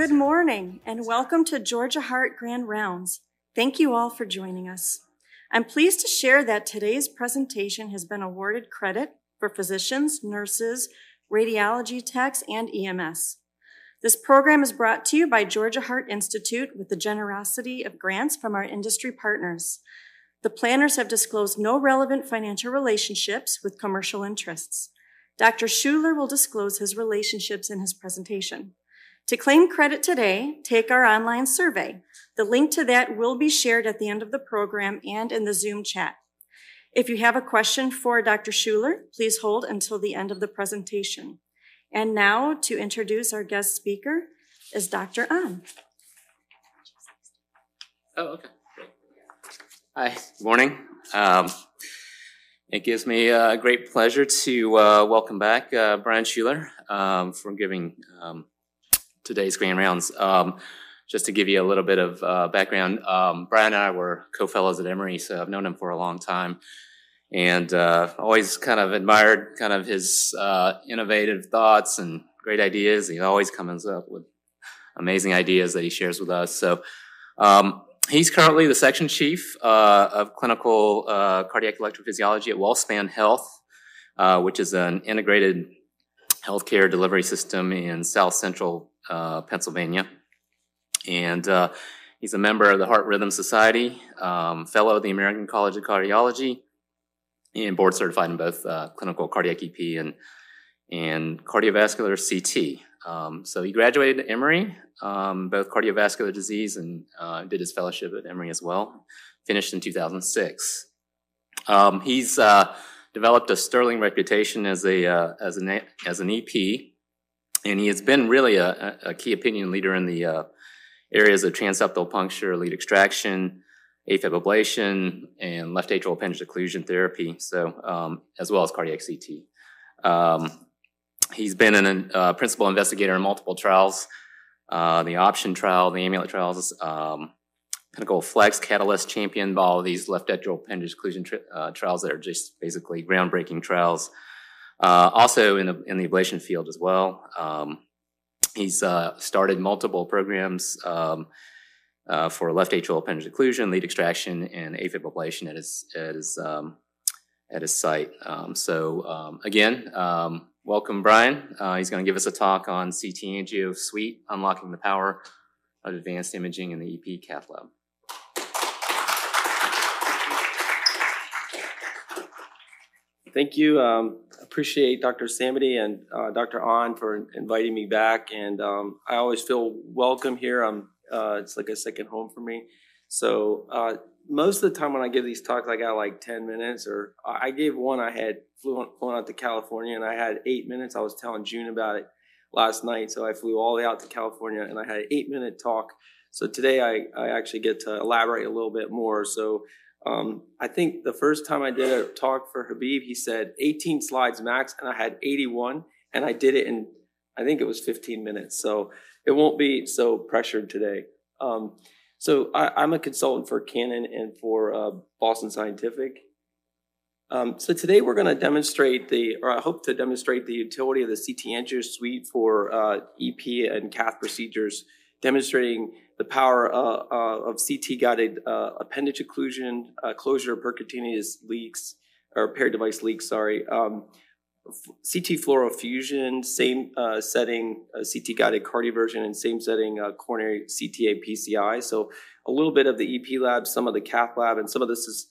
Good morning and welcome to Georgia Heart Grand Rounds. Thank you all for joining us. I'm pleased to share that today's presentation has been awarded credit for physicians, nurses, radiology techs, and EMS. This program is brought to you by Georgia Heart Institute with the generosity of grants from our industry partners. The planners have disclosed no relevant financial relationships with commercial interests. Dr. Schuler will disclose his relationships in his presentation. To claim credit today, take our online survey. The link to that will be shared at the end of the program and in the Zoom chat. If you have a question for Dr. Schuler, please hold until the end of the presentation. And now to introduce our guest speaker is Dr. An. Oh, okay. Hi, good morning. Um, it gives me a great pleasure to uh, welcome back uh, Brian Schuler um, for giving um, today's Grand Rounds. Um, just to give you a little bit of uh, background, um, Brian and I were co-fellows at Emory, so I've known him for a long time, and uh, always kind of admired kind of his uh, innovative thoughts and great ideas. He always comes up with amazing ideas that he shares with us. So um, he's currently the section chief uh, of clinical uh, cardiac electrophysiology at WellSpan Health, uh, which is an integrated healthcare delivery system in South Central uh, Pennsylvania and uh, he's a member of the Heart Rhythm Society, um, fellow of the American College of Cardiology, and board certified in both uh, clinical cardiac EP and and cardiovascular CT. Um, so he graduated at Emory, um, both cardiovascular disease, and uh, did his fellowship at Emory as well. Finished in 2006. Um, he's uh, developed a sterling reputation as a uh, as an as an EP, and he has been really a, a key opinion leader in the uh, areas of transeptal puncture, lead extraction, AFib ablation, and left atrial appendage occlusion therapy, so um, as well as cardiac CT. Um, he's been a uh, principal investigator in multiple trials, uh, the option trial, the amulet trials, um, Pinnacle Flex, Catalyst, Champion, all of these left atrial appendage occlusion tri- uh, trials that are just basically groundbreaking trials. Uh, also in the in the ablation field as well. Um, He's uh, started multiple programs um, uh, for left atrial appendage occlusion, lead extraction, and AFib ablation at his at his um, at his site. Um, so um, again, um, welcome, Brian. Uh, he's going to give us a talk on CT Angio Suite, unlocking the power of advanced imaging in the EP cath lab. Thank you. Appreciate Dr. Samity and uh, Dr. An for inviting me back. And um, I always feel welcome here. Uh, it's like a second home for me. So uh, most of the time when I give these talks, I got like 10 minutes. Or I gave one I had flew flown out to California and I had eight minutes. I was telling June about it last night. So I flew all the way out to California and I had an eight minute talk. So today I, I actually get to elaborate a little bit more. So um, I think the first time I did a talk for Habib, he said 18 slides max, and I had 81, and I did it in, I think it was 15 minutes. So it won't be so pressured today. Um, so I, am a consultant for Canon and for uh, Boston Scientific. Um, so today we're going to demonstrate the, or I hope to demonstrate the utility of the CT Angio suite for uh, EP and cath procedures, demonstrating the power uh, uh, of CT-guided uh, appendage occlusion, closure of percutaneous leaks, or peri-device leaks, sorry. Um, CT fluorofusion, same uh, setting, uh, CT guided cardioversion, and same setting uh, coronary CTA PCI. So a little bit of the EP lab, some of the cath lab, and some of this is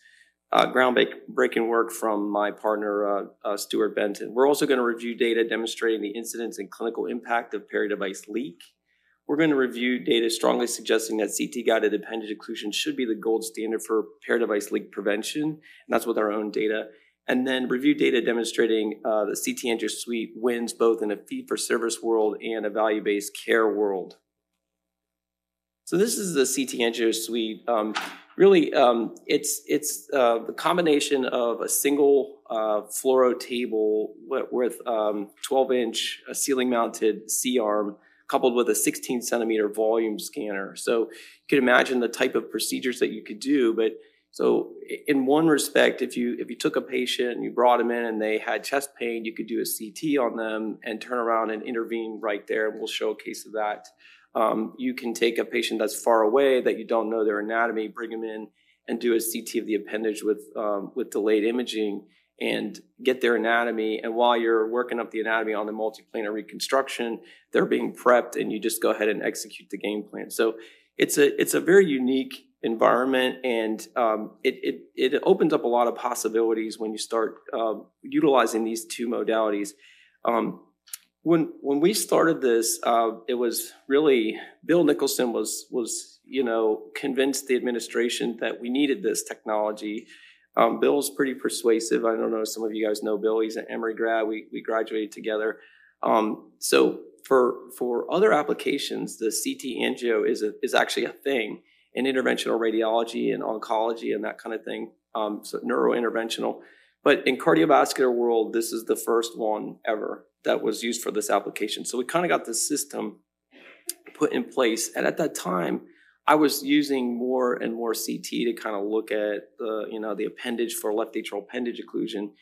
groundbreaking work from my partner Stuart Benton. We're also going to review data demonstrating the incidence and clinical impact of peri-device leak. We're going to review data strongly suggesting that CT-guided appendage occlusion should be the gold standard for peri-device leak prevention, and that's with our own data. And then review data demonstrating uh, the CT Angio suite wins both in a fee-for-service world and a value-based care world. So this is the CT Angio suite. Um, really, um, it's it's uh, the combination of a single uh, fluoro table with, with um, 12-inch ceiling-mounted C-arm coupled with a 16 centimeter volume scanner. So you could imagine the type of procedures that you could do. But so in one respect, if you if you took a patient and you brought them in and they had chest pain, you could do a CT on them and turn around and intervene right there. And we'll show a case of that. Um, you can take a patient that's far away that you don't know their anatomy, bring them in and do a CT of the appendage with um, with delayed imaging and get their anatomy. And while you're working up the anatomy on the multiplanar reconstruction, they're being prepped, and you just go ahead and execute the game plan. So it's a it's a very unique environment, and um, it, it it opens up a lot of possibilities when you start um, utilizing these two modalities. Um, when when we started this, uh, it was really Bill Nicholson was was you know convinced the administration that we needed this technology. Um, Bill's pretty persuasive. I don't know some of you guys know Bill. He's an Emory grad. We we graduated together. Um, so for for other applications, the CT angio is a, is actually a thing in interventional radiology and oncology and that kind of thing. Um, so neurointerventional. But in cardiovascular world, this is the first one ever that was used for this application. So we kind of got the system put in place. And at that time, I was using more and more CT to kind of look at the, you know, the appendage for left atrial appendage occlusion.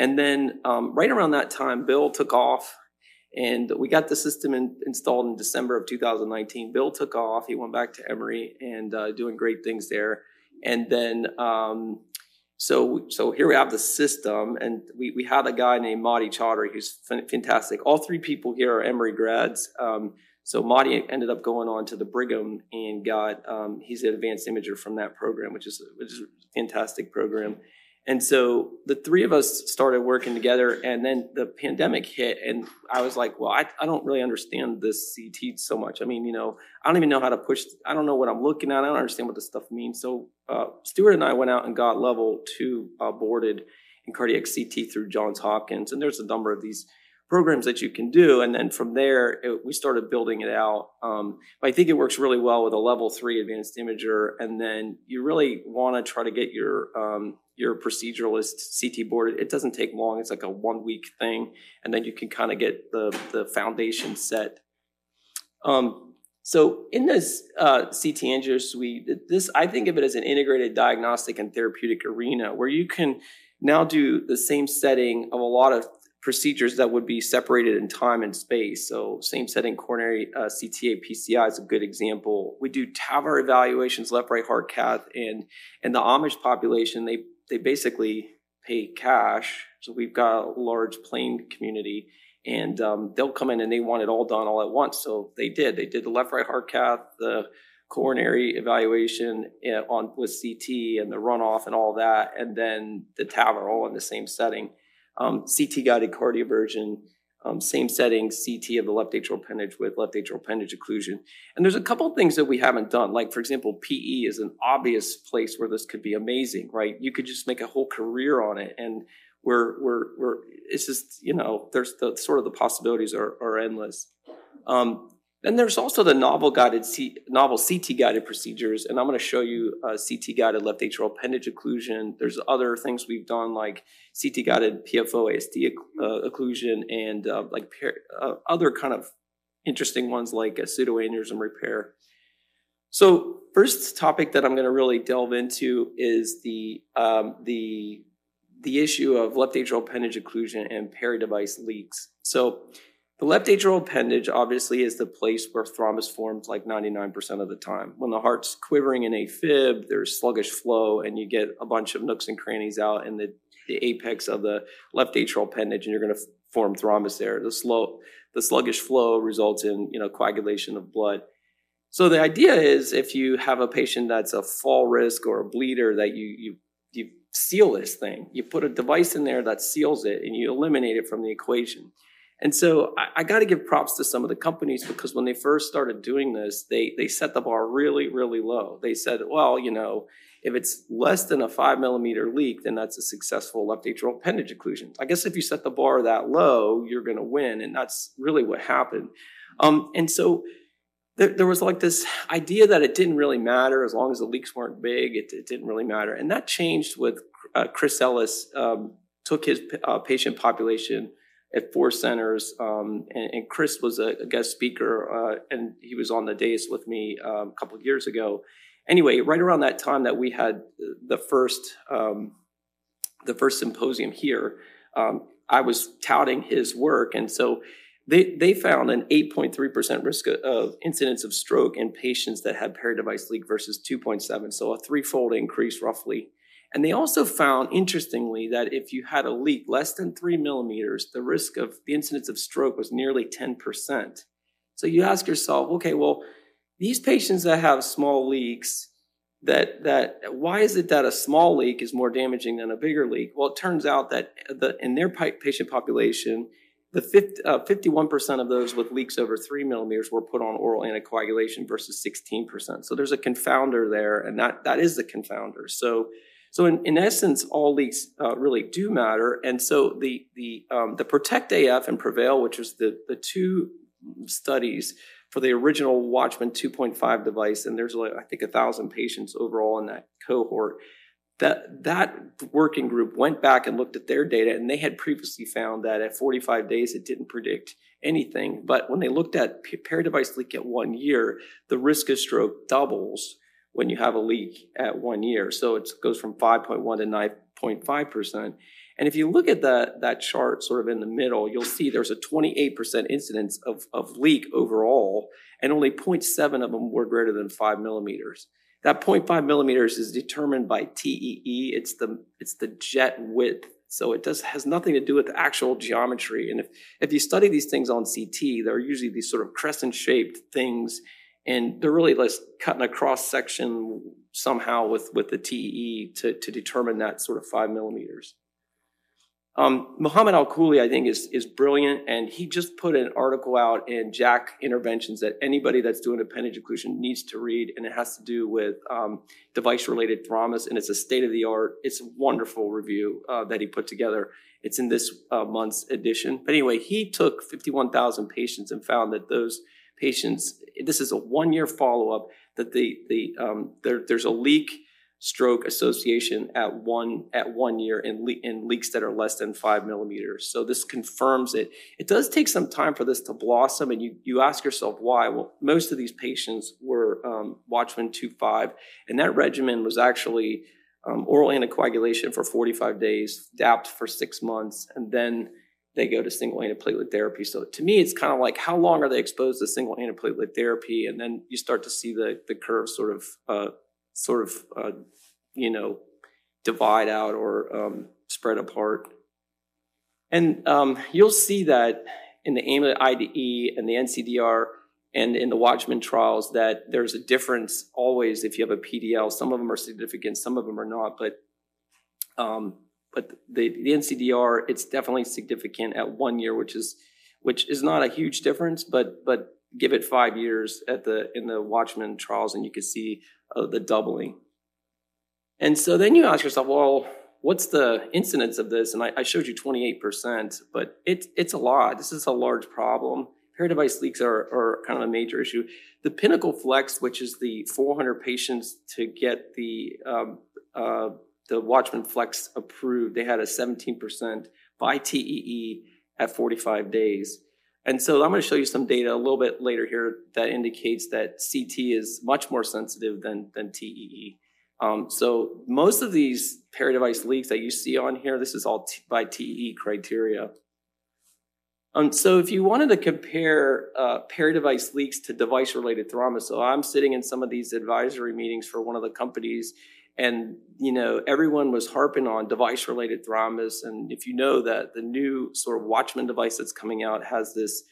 And then um, right around that time, Bill took off and we got the system in, installed in December of 2019. Bill took off. He went back to Emory and uh, doing great things there. And then, um, so so here we have the system, and we, we had a guy named Madi Chaudhry who's fantastic. All three people here are Emory grads. Um, so Madi ended up going on to the Brigham and got um, he's an advanced imager from that program, which is which is a fantastic program. And so the three of us started working together, and then the pandemic hit, and I was like, "Well, I, I don't really understand this CT so much. I mean, you know, I don't even know how to push. I don't know what I'm looking at. I don't understand what this stuff means." So uh, Stuart and I went out and got level two uh, boarded in cardiac CT through Johns Hopkins, and there's a number of these programs that you can do. And then from there, it, we started building it out. Um, I think it works really well with a level three advanced imager. And then you really want to try to get your um, your proceduralist CT board. It doesn't take long. It's like a one week thing, and then you can kind of get the the foundation set. Um, so in this uh, CT angio suite, this I think of it as an integrated diagnostic and therapeutic arena where you can now do the same setting of a lot of procedures that would be separated in time and space. So same setting coronary uh, CTA PCI is a good example. We do TAVR evaluations, left right heart cath, and and the Amish population they they basically pay cash. So we've got a large plain community, and um, they'll come in and they want it all done all at once. So they did. They did the left right heart cath, the coronary evaluation eh, on with CT and the runoff and all that, and then the TAVR all in the same setting um, CT guided cardioversion, um, same setting, CT of the left atrial appendage with left atrial appendage occlusion. And there's a couple things that we haven't done. Like, for example, PE is an obvious place where this could be amazing, right? You could just make a whole career on it. And we're, we're, we're it's just, you know, there's the sort of the possibilities are, are endless. Um, then there's also the novel guided C, novel CT guided procedures, and I'm going to show you uh, CT guided left atrial appendage occlusion. There's other things we've done like CT guided PFO ASD uh, occlusion and uh, like uh, other kind of interesting ones like a pseudoaneurysm repair. So first topic that I'm going to really delve into is the um, the the issue of left atrial appendage occlusion and peri-device leaks. So the left atrial appendage obviously is the place where thrombus forms like 99% of the time. When the heart's quivering in AFib, there's sluggish flow, and you get a bunch of nooks and crannies out in the, the apex of the left atrial appendage, and you're going to form thrombus there. The slow, the sluggish flow results in you know coagulation of blood. So the idea is if you have a patient that's a fall risk or a bleeder, that you you you seal this thing. You put a device in there that seals it, and you eliminate it from the equation. And so I, I got to give props to some of the companies because when they first started doing this, they they set the bar really, really low. They said, well, you know, if it's less than a five millimeter leak, then that's a successful left atrial appendage occlusion. I guess if you set the bar that low, you're going to win, and that's really what happened. Um, and so there, there, was like this idea that it didn't really matter as long as the leaks weren't big. It, it didn't really matter, and that changed with uh, Chris Ellis um, took his uh, patient population at four centers. Um, and, and, Chris was a, a guest speaker, uh, and he was on the dais with me um, a couple of years ago. Anyway, right around that time that we had the first um, the first symposium here, um, I was touting his work, and so they, they found an 8.3% risk of- incidence of stroke in patients that had peri-device leak versus 2.7, so a threefold increase roughly. And they also found, interestingly, that if you had a leak less than three millimeters, the risk of the incidence of stroke was nearly 10%. So you ask yourself, okay, well, these patients that have small leaks, that that why is it that a small leak is more damaging than a bigger leak? Well, it turns out that the in their patient population, the 50, uh, 51% of those with leaks over three millimeters were put on oral anticoagulation versus 16%. So there's a confounder there, and that that is the confounder. So so in, in essence, all leaks uh, really do matter. And so the the um, the Protect AF and Prevail, which is the the two studies for the original Watchman 2.5 device, and there's like I think a thousand patients overall in that cohort. That that working group went back and looked at their data, and they had previously found that at 45 days it didn't predict anything. But when they looked at peri-device leak at one year, the risk of stroke doubles when you have a leak at one year. So it goes from 5.1 to 9.5 percent. And if you look at that, that chart sort of in the middle, you'll see there's a 28% incidence of, of leak overall, and only 0.7 of them were greater than five millimeters. That 0.5 millimeters is determined by TEE. It's the, it's the jet width. So it does has nothing to do with the actual geometry. And if, if you study these things on CT, they're usually these sort of crescent shaped things. And they're really like cutting a cross section somehow with, with the TEE to, to determine that sort of five millimeters. Um, Mohamad Alkhouli, I think, is is brilliant, and he just put an article out in JACC Interventions that anybody that's doing appendage occlusion needs to read, and it has to do with um, device-related thrombus, and it's a state-of-the-art. It's a wonderful review uh, that he put together. It's in this uh, month's edition. But anyway, he took 51,000 patients and found that those patients. This is a one-year follow-up. That the the um, there, there's a leak stroke association at one at one year in, le- in leaks that are less than five millimeters. So this confirms it. It does take some time for this to blossom, and you you ask yourself why. Well, most of these patients were um, Watchman 2.5, and that regimen was actually um, oral anticoagulation for 45 days, DAPT for six months, and then they go to single antiplatelet therapy. So to me, it's kind of like how long are they exposed to single antiplatelet therapy, and then you start to see the the curve sort of uh, sort of, uh, you know, divide out or um, spread apart. And um, you'll see that in the Amulet IDE and the NCDR and in the Watchman trials that there's a difference always if you have a PDL. Some of them are significant, some of them are not. But um, but the, the NCDR, it's definitely significant at one year, which is which is not a huge difference, but but give it five years at the in the Watchman trials, and you can see uh, the doubling. And so then you ask yourself, well, what's the incidence of this? And I, I showed you 28%, but it's it's a lot. This is a large problem. Peri-device leaks are, are kind of a major issue. The Pinnacle Flex, which is the 400 patients to get the um, uh, the Watchman Flex approved, they had a 17% by TEE at 45 days. And so I'm going to show you some data a little bit later here that indicates that CT is much more sensitive than, than TEE. Um, so most of these peri-device leaks that you see on here, this is all t- by TEE criteria. Um, so if you wanted to compare uh, peri-device leaks to device-related thrombus, so I'm sitting in some of these advisory meetings for one of the companies, and you know everyone was harping on device related thrombus and if you know that the new sort of watchman device that's coming out has this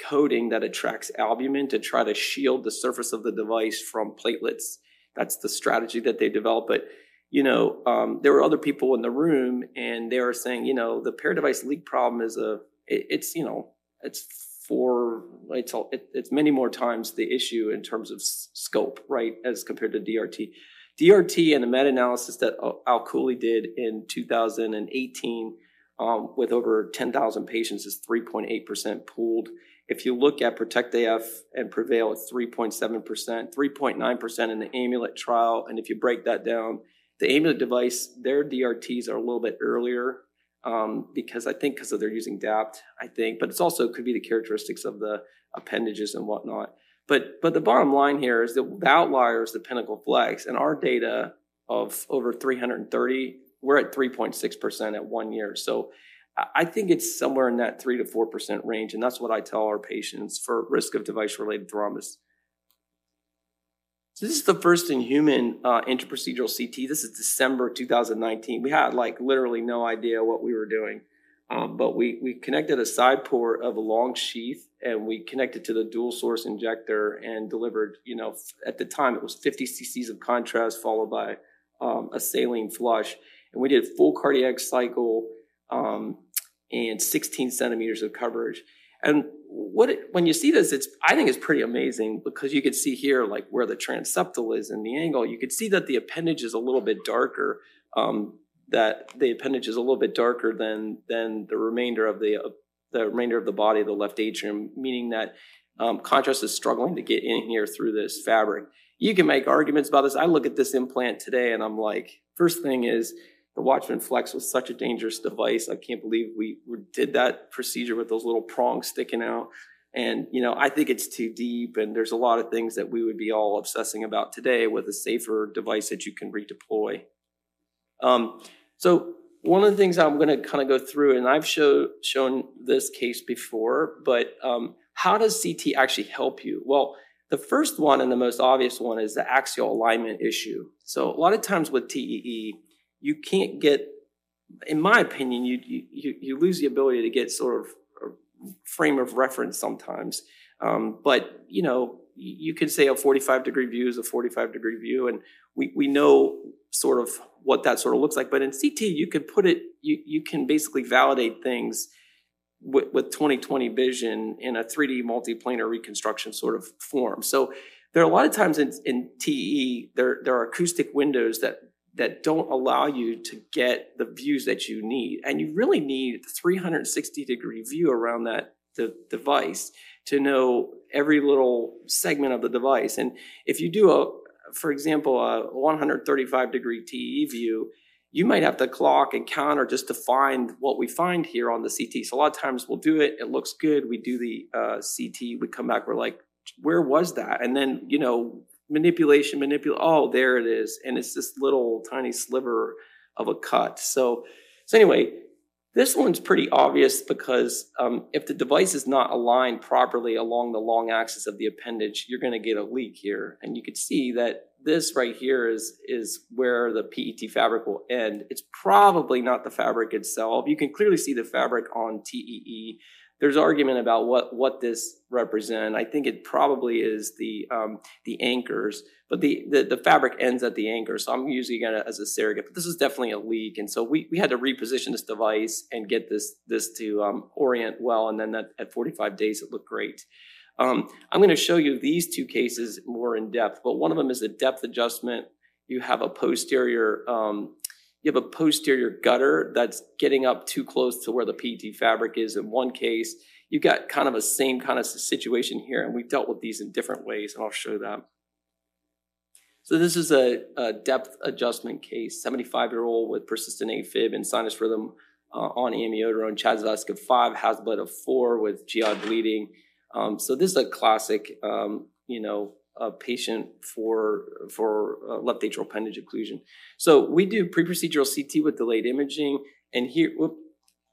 coating that attracts albumin to try to shield the surface of the device from platelets. That's the strategy that they developed. But you know um, there were other people in the room and they were saying you know the peri-device leak problem is a it, it's you know it's for it's, it, it's many more times the issue in terms of s- scope right as compared to drt DRT and the meta-analysis that Alkhouli did in 2018 um, with over 10,000 patients is 3.8% pooled. If you look at Protect AF and Prevail, it's 3.7%, 3.9% in the Amulet trial. And if you break that down, the Amulet device, their DRTs are a little bit earlier um, because I think because they're using DAPT, I think, but it's also could be the characteristics of the appendages and whatnot. But but the bottom line here is that the outlier is the Pinnacle Flex, and our data of over 330, we're at 3.6% at one year. So I- I think it's somewhere in that three to four percent range, and that's what I tell our patients for risk of device-related thrombus. So this is the first in human uh, intraprocedural CT. This is December 2019. We had like literally no idea what we were doing. Um, but we, we connected a side port of a long sheath and we connected to the dual source injector and delivered, you know, at the time it was 50 cc's of contrast followed by um, a saline flush. And we did full cardiac cycle um, and 16 centimeters of coverage. And what it, when you see this, it's I think it's pretty amazing because you could see here like where the transeptal is and the angle. You could see that the appendage is a little bit darker. Um, that the appendage is a little bit darker than than the remainder of the uh, the remainder of the body, of the left atrium, meaning that um, contrast is struggling to get in here through this fabric. You can make arguments about this. I look at this implant today and I'm like, first thing is the Watchman Flex was such a dangerous device. I can't believe we did that procedure with those little prongs sticking out. And, you know, I think it's too deep and there's a lot of things that we would be all obsessing about today with a safer device that you can redeploy. Um, so one of the things I'm going to kind of go through, and I've show, shown this case before, but um, how does CT actually help you? Well, the first one and the most obvious one is the axial alignment issue. So a lot of times with TEE, you can't get, in my opinion, you you, you lose the ability to get sort of a frame of reference sometimes. Um, but you know, you could say a 45 degree view is a 45 degree view, and we we know sort of what that sort of looks like. But in CT, you can put it, you you can basically validate things with, with 2020 vision in a 3D multiplanar reconstruction sort of form. So there are a lot of times in, in TE, there, there are acoustic windows that, that don't allow you to get the views that you need. And you really need a 360 degree view around that the device to know every little segment of the device. And if you do a, for example, a 135 degree TE view, you might have to clock and counter just to find what we find here on the CT. So a lot of times we'll do it, it looks good. We do the uh, CT, we come back, we're like, where was that? And then, you know, manipulation, manipulate, oh, there it is. And it's this little tiny sliver of a cut. So, so anyway, this one's pretty obvious because um, if the device is not aligned properly along the long axis of the appendage, you're going to get a leak here. And you can see that this right here is, is where the PET fabric will end. It's probably not the fabric itself. You can clearly see the fabric on TEE. There's argument about what, what this represent. I think it probably is the, um, the anchors, but the, the, the fabric ends at the anchor. So I'm using it as a surrogate, but this is definitely a leak. And so we, we had to reposition this device and get this, this to um, orient well. And then that, at 45 days, it looked great. Um, I'm going to show you these two cases more in depth, but one of them is a depth adjustment. You have a posterior, um, you have a posterior gutter that's getting up too close to where the PET fabric is. In one case, You've got kind of a same kind of situation here, and we've dealt with these in different ways, and I'll show that. So this is a, a depth adjustment case, 75-year-old with persistent AFib and sinus rhythm uh, on amiodarone, CHA2DS2-VASc of 5, HAS-BLED of 4 with GI bleeding. Um, so this is a classic, um, you know, a patient for for uh, left atrial appendage occlusion. So we do pre-procedural CT with delayed imaging, and here, whoop,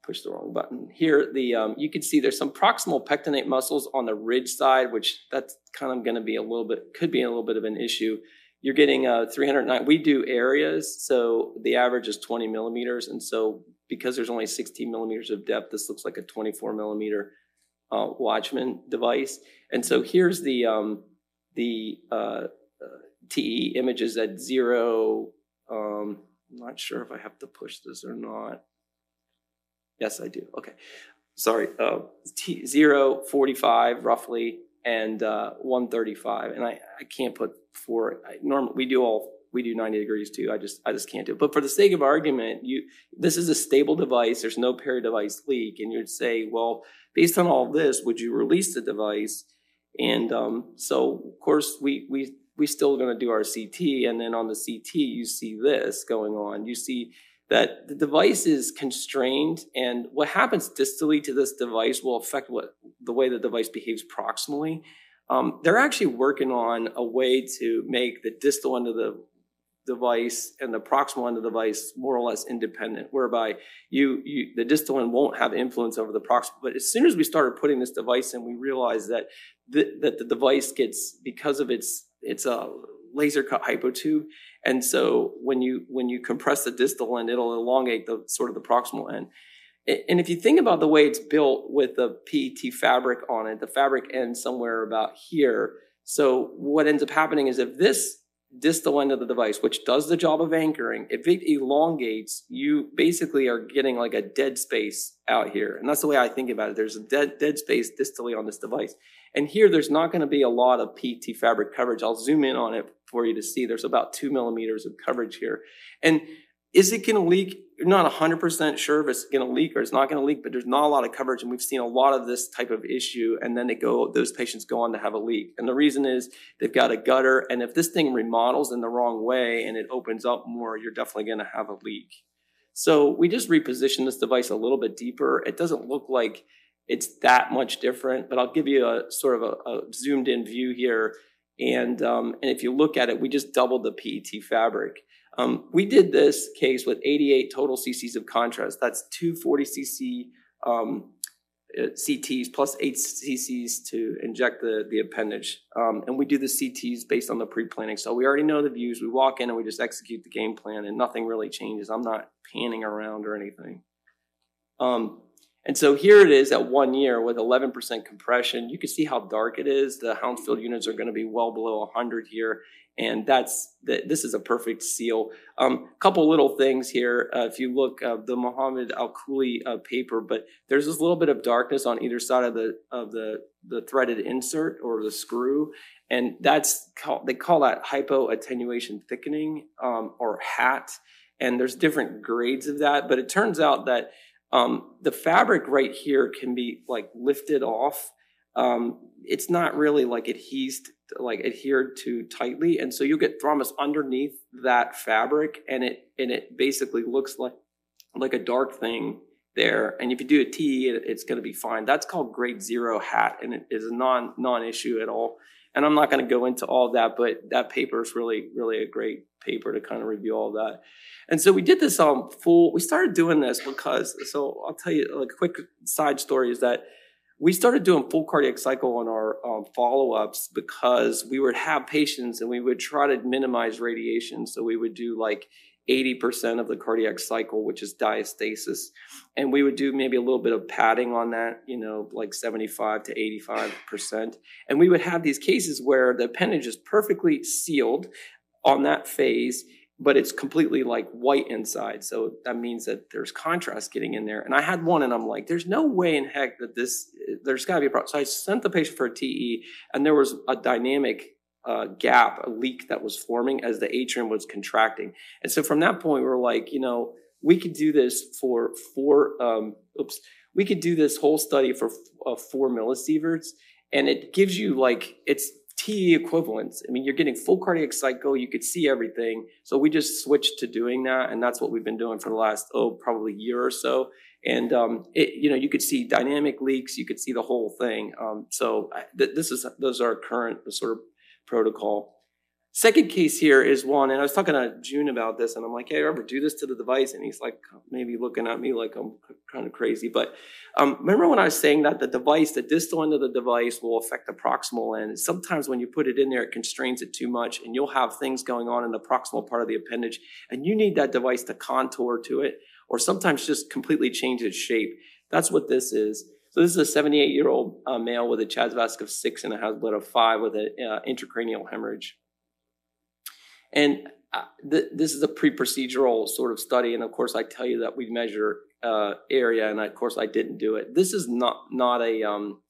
push the wrong button. Here, the um, you can see there's some proximal pectinate muscles on the ridge side, which that's kind of going to be a little bit could be a little bit of an issue. You're getting uh, 309. We do areas, so the average is 20 millimeters, and so because there's only 16 millimeters of depth, this looks like a 24 millimeter uh, Watchman device. And so here's the um, the uh, uh, TE images at zero. Um, I'm not sure if I have to push this or not. Yes, I do. Okay. Sorry. Uh, T, 0, 45 roughly, and uh, 135. And I, I can't put four. I, normally, we do all we do 90 degrees too. I just I just can't do it. But for the sake of argument, you this is a stable device. There's no peri-device leak, and you'd say, well, based on all this, would you release the device? And um, so, of course, we we we still going to do our CT, and then on the CT, you see this going on. You see that the device is constrained, and what happens distally to this device will affect what the way the device behaves proximally. Um, they're actually working on a way to make the distal end of the device and the proximal end of the device more or less independent, whereby you, you the distal end won't have influence over the proximal. But as soon as we started putting this device in, we realized that the, that the device gets because of its it's a laser cut hypotube, and so when you when you compress the distal end, it'll elongate the sort of the proximal end. And if you think about the way it's built with the PET fabric on it, the fabric ends somewhere about here. So what ends up happening is if this distal end of the device, which does the job of anchoring, if it elongates, you basically are getting like a dead space out here. And that's the way I think about it. There's a dead, dead space distally on this device. And here, there's not going to be a lot of PET fabric coverage. I'll zoom in on it for you to see. There's about two millimeters of coverage here. And is it going to leak? You're not 100% sure if it's going to leak or it's not going to leak, but there's not a lot of coverage. And we've seen a lot of this type of issue. And then they go, those patients go on to have a leak. And the reason is they've got a gutter. And if this thing remodels in the wrong way and it opens up more, you're definitely going to have a leak. So we just repositioned this device a little bit deeper. It doesn't look like it's that much different, but I'll give you a sort of a, a zoomed in view here. And, um, and if you look at it, we just doubled the PET fabric. Um, we did this case with 88 total cc's of contrast. That's two 40 cc um, uh, CTs plus eight cc's to inject the, the appendage. Um, and we do the CTs based on the pre-planning. So we already know the views. We walk in and we just execute the game plan and nothing really changes. I'm not panning around or anything. Um, and so here it is at one year with 11% compression. You can see how dark it is. The Hounsfield units are going to be well below 100 here. And that's this is a perfect seal. A um, couple little things here. Uh, if you look, uh, the Mohamad Alkhouli uh, paper, but there's this little bit of darkness on either side of the of the the threaded insert or the screw, and that's called, they call that hypoattenuation thickening um, or HAT. And there's different grades of that, but it turns out that um, the fabric right here can be like lifted off. Um, it's not really like adhesed, like adhered to tightly, and so you get thrombus underneath that fabric, and it and it basically looks like like a dark thing there. And if you do a T, it, it's going to be fine. That's called grade zero HAT, and it is a non non issue at all. And I'm not going to go into all that, but that paper is really really a great paper to kind of review all that. And so we did this um full. We started doing this because. So I'll tell you like a quick side story is that we started doing full cardiac cycle on our um, follow ups because we would have patients and we would try to minimize radiation. So we would do like 80% of the cardiac cycle, which is diastasis. And we would do maybe a little bit of padding on that, you know, like 75 to 85%. And we would have these cases where the appendage is perfectly sealed on that phase but it's completely like white inside. So that means that there's contrast getting in there. And I had one and I'm like, there's no way in heck that this, there's gotta be a problem. So I sent the patient for a TE and there was a dynamic uh, gap, a leak that was forming as the atrium was contracting. And so from that point, we were like, you know, we could do this for four, um, oops, we could do this whole study for uh, four millisieverts. And it gives you like, it's TE equivalents. I mean, you're getting full cardiac cycle. You could see everything. So we just switched to doing that, and that's what we've been doing for the last oh probably year or so. And um, it, you know, you could see dynamic leaks. You could see the whole thing. Um, so th- this is those are current sort of protocol. Second case here is one, and I was talking to June about this, and I'm like, hey, ever do this to the device? And he's like, maybe looking at me like I'm kind of crazy. But um, remember when I was saying that the device, the distal end of the device will affect the proximal end? Sometimes when you put it in there, it constrains it too much, and you'll have things going on in the proximal part of the appendage, and you need that device to contour to it, or sometimes just completely change its shape. That's what this is. So this is a 78 year old uh, male with a CHA2DS2-VASc of six and a HAS-BLED of five with an uh, intracranial hemorrhage. And uh, th- this is a pre-procedural sort of study, and of course, I tell you that we measure uh, area, and of course, I didn't do it. This is not not a um,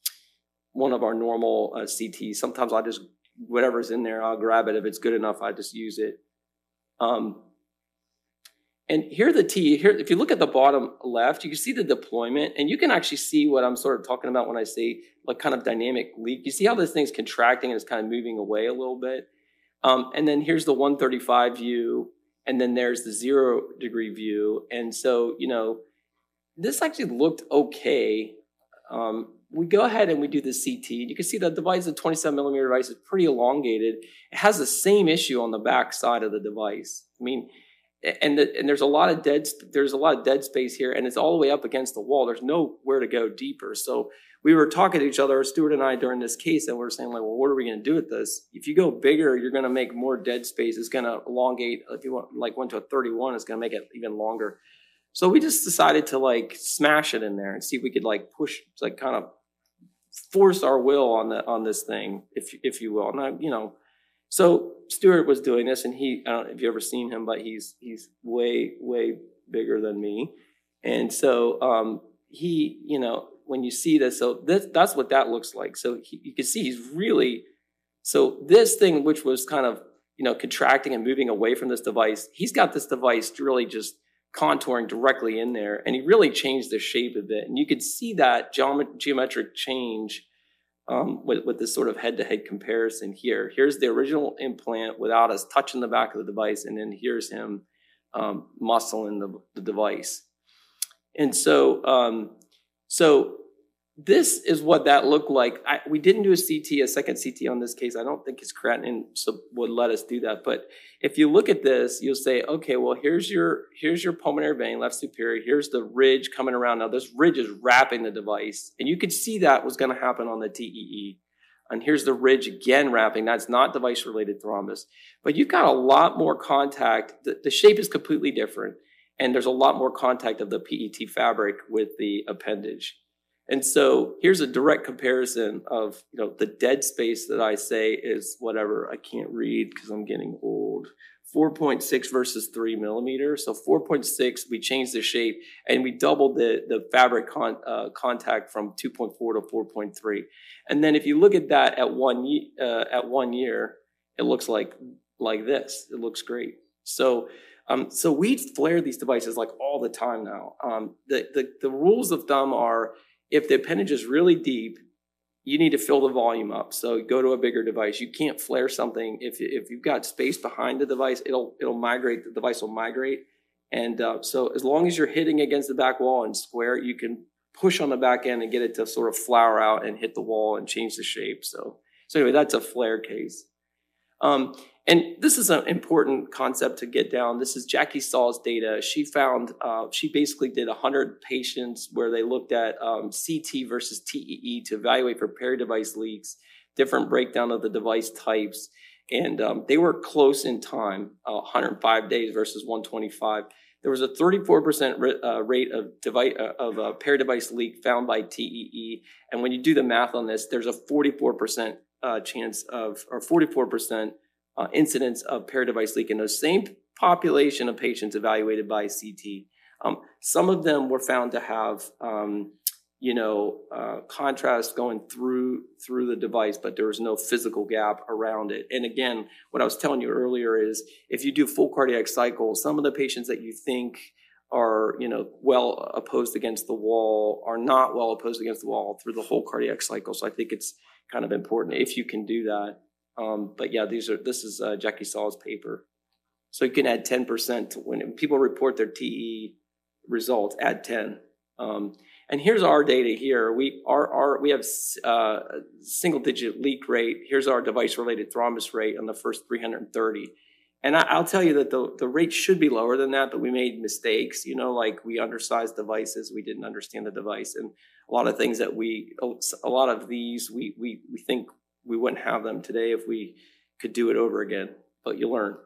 one of our normal uh, CTs. Sometimes I just whatever's in there, I'll grab it if it's good enough. I just use it. Um, and here the T, here, if you look at the bottom left, you can see the deployment, and you can actually see what I'm sort of talking about when I say like kind of dynamic leak. You see how this thing's contracting and it's kind of moving away a little bit. Um, and then here's the 135 view, and then there's the zero degree view. And so, you know, this actually looked okay. Um, we go ahead and we do the CT. And you can see the device, the 27 millimeter device, is pretty elongated. It has the same issue on the back side of the device. I mean, and the, and there's a lot of dead there's a lot of dead space here, and it's all the way up against the wall. There's nowhere to go deeper. So we were talking to each other, Stuart and I, during this case, and we are saying like, well, what are we going to do with this? If you go bigger, you're going to make more dead space. It's going to elongate. If you want like went to a 31, it's going to make it even longer. So we just decided to like smash it in there and see if we could like push, like kind of force our will on the on this thing, if if you will. Now, you know, so Stuart was doing this, and he I don't know if you ever seen him, but he's he's way way bigger than me, and so um, he, you know, when you see this, so this, that's what that looks like. So he, you can see he's really so this thing, which was kind of you know contracting and moving away from this device, he's got this device really just contouring directly in there, and he really changed the shape of it. And you could see that geometric change um, with, with this sort of head-to-head comparison here. Here's the original implant without us touching the back of the device, and then here's him um, muscling the, the device. And so, um, so this is what that looked like. I, we didn't do a CT, a second CT on this case. I don't think his creatinine would let us do that. But if you look at this, you'll say, okay, well, here's your here's your pulmonary vein, left superior. Here's the ridge coming around. Now this ridge is wrapping the device, and you could see that was going to happen on the TEE. And here's the ridge again wrapping. That's not device related thrombus, but you've got a lot more contact. The, the shape is completely different, and there's a lot more contact of the PET fabric with the appendage. And so here's a direct comparison of you know the dead space that I say is whatever I can't read because I'm getting old. 4.6 versus 3 millimeters. So 4.6, we changed the shape and we doubled the, the fabric con, uh, contact from 2.4 to 4.3. And then if you look at that at one, uh, at one year, it looks like, like this. It looks great. So, um, so we flare these devices like all the time now. Um, the, the, the rules of thumb are if the appendage is really deep, you need to fill the volume up. So go to a bigger device. You can't flare something if if you've got space behind the device. It'll it'll migrate. The device will migrate. And uh, so as long as you're hitting against the back wall and square, you can push on the back end and get it to sort of flower out and hit the wall and change the shape. So so anyway, that's a flare case. Um, and this is an important concept to get down. This is Jackie Saw's data. She found, uh, she basically did 100 patients where they looked at um, CT versus TEE to evaluate for peri-device leaks, different breakdown of the device types. And um, they were close in time, uh, 105 days versus 125. There was a 34% uh, rate of, device, uh, of a peri-device leak found by TEE. And when you do the math on this, there's a 44% uh, chance of, or 44% uh, incidence of peri-device leak in those same population of patients evaluated by CT. Um, some of them were found to have, um, you know, uh, contrast going through through the device, but there was no physical gap around it. And again, what I was telling you earlier is, if you do full cardiac cycle, some of the patients that you think are, you know, well opposed against the wall are not well opposed against the wall through the whole cardiac cycle. So I think it's kind of important if you can do that. Um, but yeah, these are this is uh, Jackie Saw's paper. So you can add 10% when people report their TE results, add 10. Um, and here's our data here. We our, our we have uh, single digit leak rate. Here's our device related thrombus rate on the first 330. And I, will tell you that the, the rate should be lower than that, but we made mistakes. You know, like we undersized devices, we didn't understand the device, and a lot of things that we, a lot of these, we we we think we wouldn't have them today if we could do it over again, but you learn.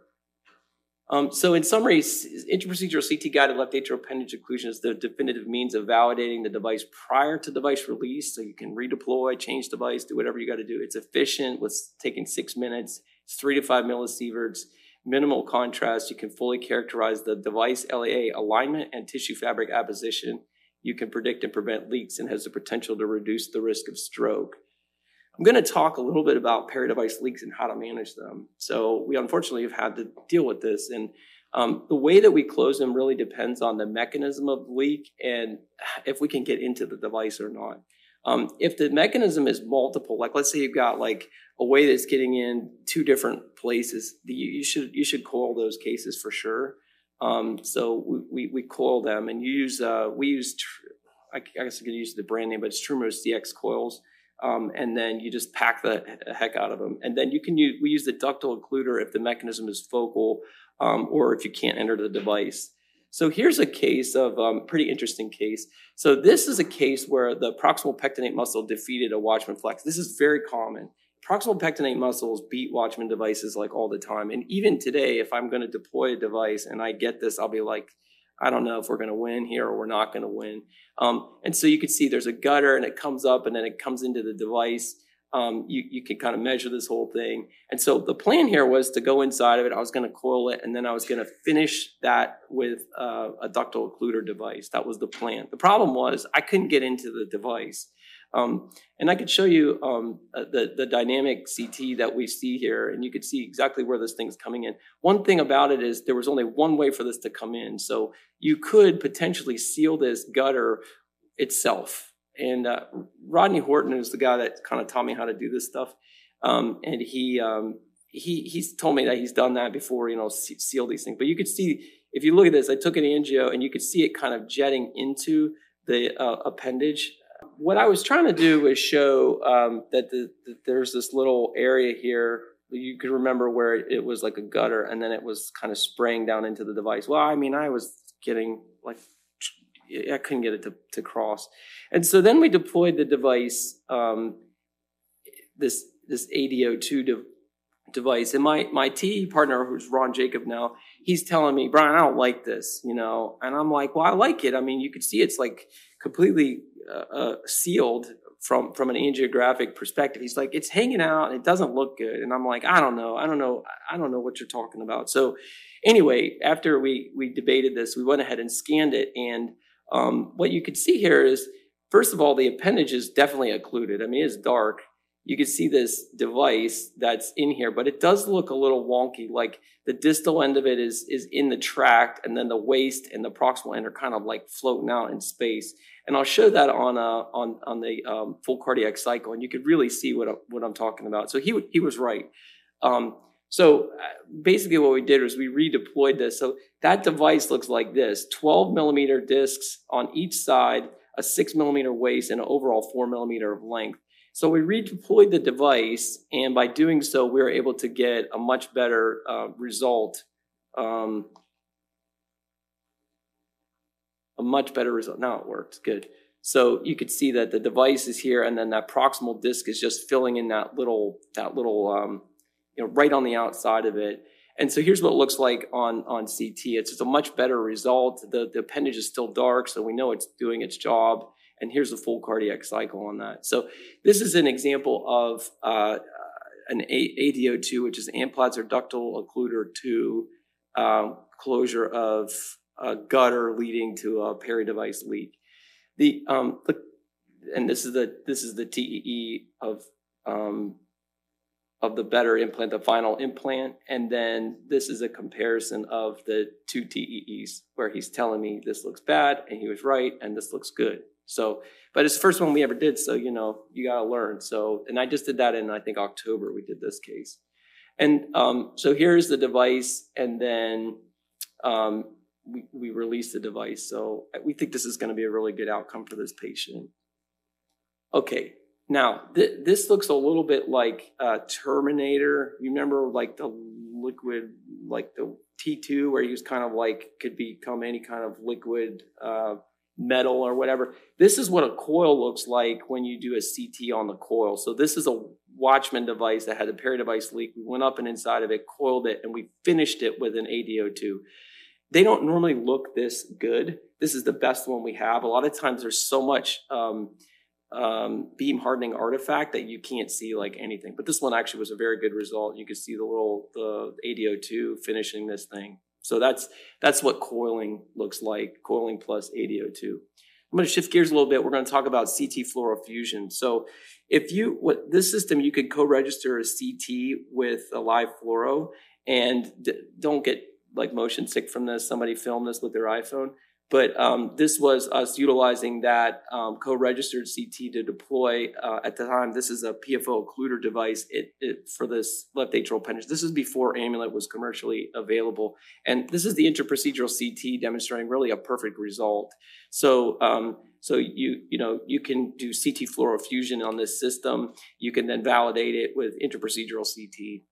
Um, so in summary, intraprocedural CT guided left atrial appendage occlusion is the definitive means of validating the device prior to device release. So you can redeploy, change device, do whatever you got to do. It's efficient with taking six minutes. It's three to five millisieverts, minimal contrast. You can fully characterize the device LAA alignment and tissue fabric apposition. You can predict and prevent leaks and has the potential to reduce the risk of stroke. I'm going to talk a little bit about peri-device leaks and how to manage them. So we unfortunately have had to deal with this. And um, the way that we close them really depends on the mechanism of leak and if we can get into the device or not. Um, if the mechanism is multiple, like let's say you've got like a way that's getting in two different places, the, you should you should coil those cases for sure. Um, so we, we, we coil them and use uh, we use I guess I could use the brand name, but it's Trumos DX coils. Um, and then you just pack the heck out of them. And then you can use, we use the ductal occluder if the mechanism is focal um, or if you can't enter the device. So here's a case of um, pretty interesting case. So this is a case where the proximal pectinate muscle defeated a Watchman flex. This is very common. Proximal pectinate muscles beat Watchman devices like all the time. And even today, if I'm going to deploy a device and I get this, I'll be like, I don't know if we're going to win here or we're not going to win. Um, and so you can see there's a gutter and it comes up and then it comes into the device. Um, you, you can kind of measure this whole thing. And so the plan here was to go inside of it. I was going to coil it and then I was going to finish that with uh, a ductal occluder device. That was the plan. The problem was I couldn't get into the device. Um, and I could show you um, uh, the, the dynamic CT that we see here, and you could see exactly where this thing's coming in. One thing about it is there was only one way for this to come in. So you could potentially seal this gutter itself. And uh, Rodney Horton is the guy that kind of taught me how to do this stuff. Um, and he, um, he, he's told me that he's done that before, you know, seal these things. But you could see, if you look at this, I took an angio and you could see it kind of jetting into the uh, appendage what I was trying to do was show um, that, the, that, there's this little area here. You could remember where it was like a gutter, and then it was kind of spraying down into the device. Well, I mean, I was getting like I couldn't get it to, to cross, and so then we deployed the device, um, this this ADO2 de- device, and my my TE partner, who's Ron Jacob now, he's telling me, Brian, I don't like this, you know, and I'm like, well, I like it. I mean, you could see it's like completely uh, uh, sealed from from an angiographic perspective. He's like, it's hanging out. It doesn't look good. And I'm like, I don't know. I don't know. I don't know what you're talking about. So anyway, after we we debated this, we went ahead and scanned it. And um, what you could see here is, first of all, the appendage is definitely occluded. I mean, it's dark. You can see this device that's in here, but it does look a little wonky. Like the distal end of it is is in the tract, and then the waist and the proximal end are kind of like floating out in space. And I'll show that on a, on on the um, full cardiac cycle, and you could really see what what I'm talking about. So he he was right. Um, so uh, basically, what we did was we redeployed this. So that device looks like this: 12 millimeter discs on each side, a six millimeter waist, and an overall four millimeter of length. So we redeployed the device, and by doing so, we were able to get a much better uh, result. Um, a much better result. Now it works. Good. So you could see that the device is here, and then that proximal disc is just filling in that little that little um, you know right on the outside of it. And so here's what it looks like on on CT. It's just a much better result. The the appendage is still dark, so we know it's doing its job. And here's the full cardiac cycle on that. So this is an example of uh, an ADO2, which is Amplatzer ductal occluder 2 um, closure of a gutter leading to a peri-device leak. The, um, the and this is the this is the TEE of um, of the better implant, the final implant, and then this is a comparison of the two TEEs where he's telling me this looks bad and he was right and this looks good. So, but it's the first one we ever did, so you know you got to learn. So, and I just did that in I think October we did this case, and um, so here's the device, and then um, we, we release the device. So we think this is going to be a really good outcome for this patient. Okay, now th- this looks a little bit like uh, Terminator. You remember like the liquid, like the T2, where he was kind of like could become any kind of liquid uh, metal or whatever. This is what a coil looks like when you do a CT on the coil. So this is a Watchman device that had a peri-device leak. We went up and inside of it, coiled it, and we finished it with an ADO2 they don't normally look this good. This is the best one we have. A lot of times there's so much um, um, beam hardening artifact that you can't see like anything. But this one actually was a very good result. You can see the little the ADO2 finishing this thing. So that's that's what coiling looks like. Coiling plus ADO2. I'm going to shift gears a little bit. We're going to talk about CT fluorofusion. So if you what this system you could co-register a CT with a live fluoro and d- don't get like motion sick from this. Somebody filmed this with their iPhone. But um, this was us utilizing that um, co-registered CT to deploy uh, at the time. This is a PFO occluder device it, it, for this left atrial appendage. This is before Amulet was commercially available, and this is the interprocedural CT demonstrating really a perfect result. So, um, So you, you know, you can do CT fluorofusion on this system. You can then validate it with interprocedural CT.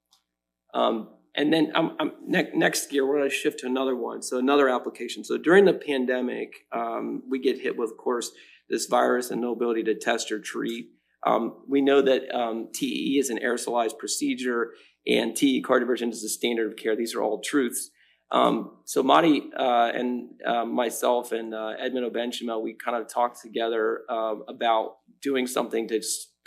Um, and then um, um, ne- next year, we're going to shift to another one. So another application. So during the pandemic, um, we get hit with, of course, this virus and no ability to test or treat. Um, we know that um, TEE is an aerosolized procedure and TEE cardioversion is the standard of care. These are all truths. Um, so Madi uh, and uh, myself and uh, Edmund Obenchima, we kind of talked together uh, about doing something to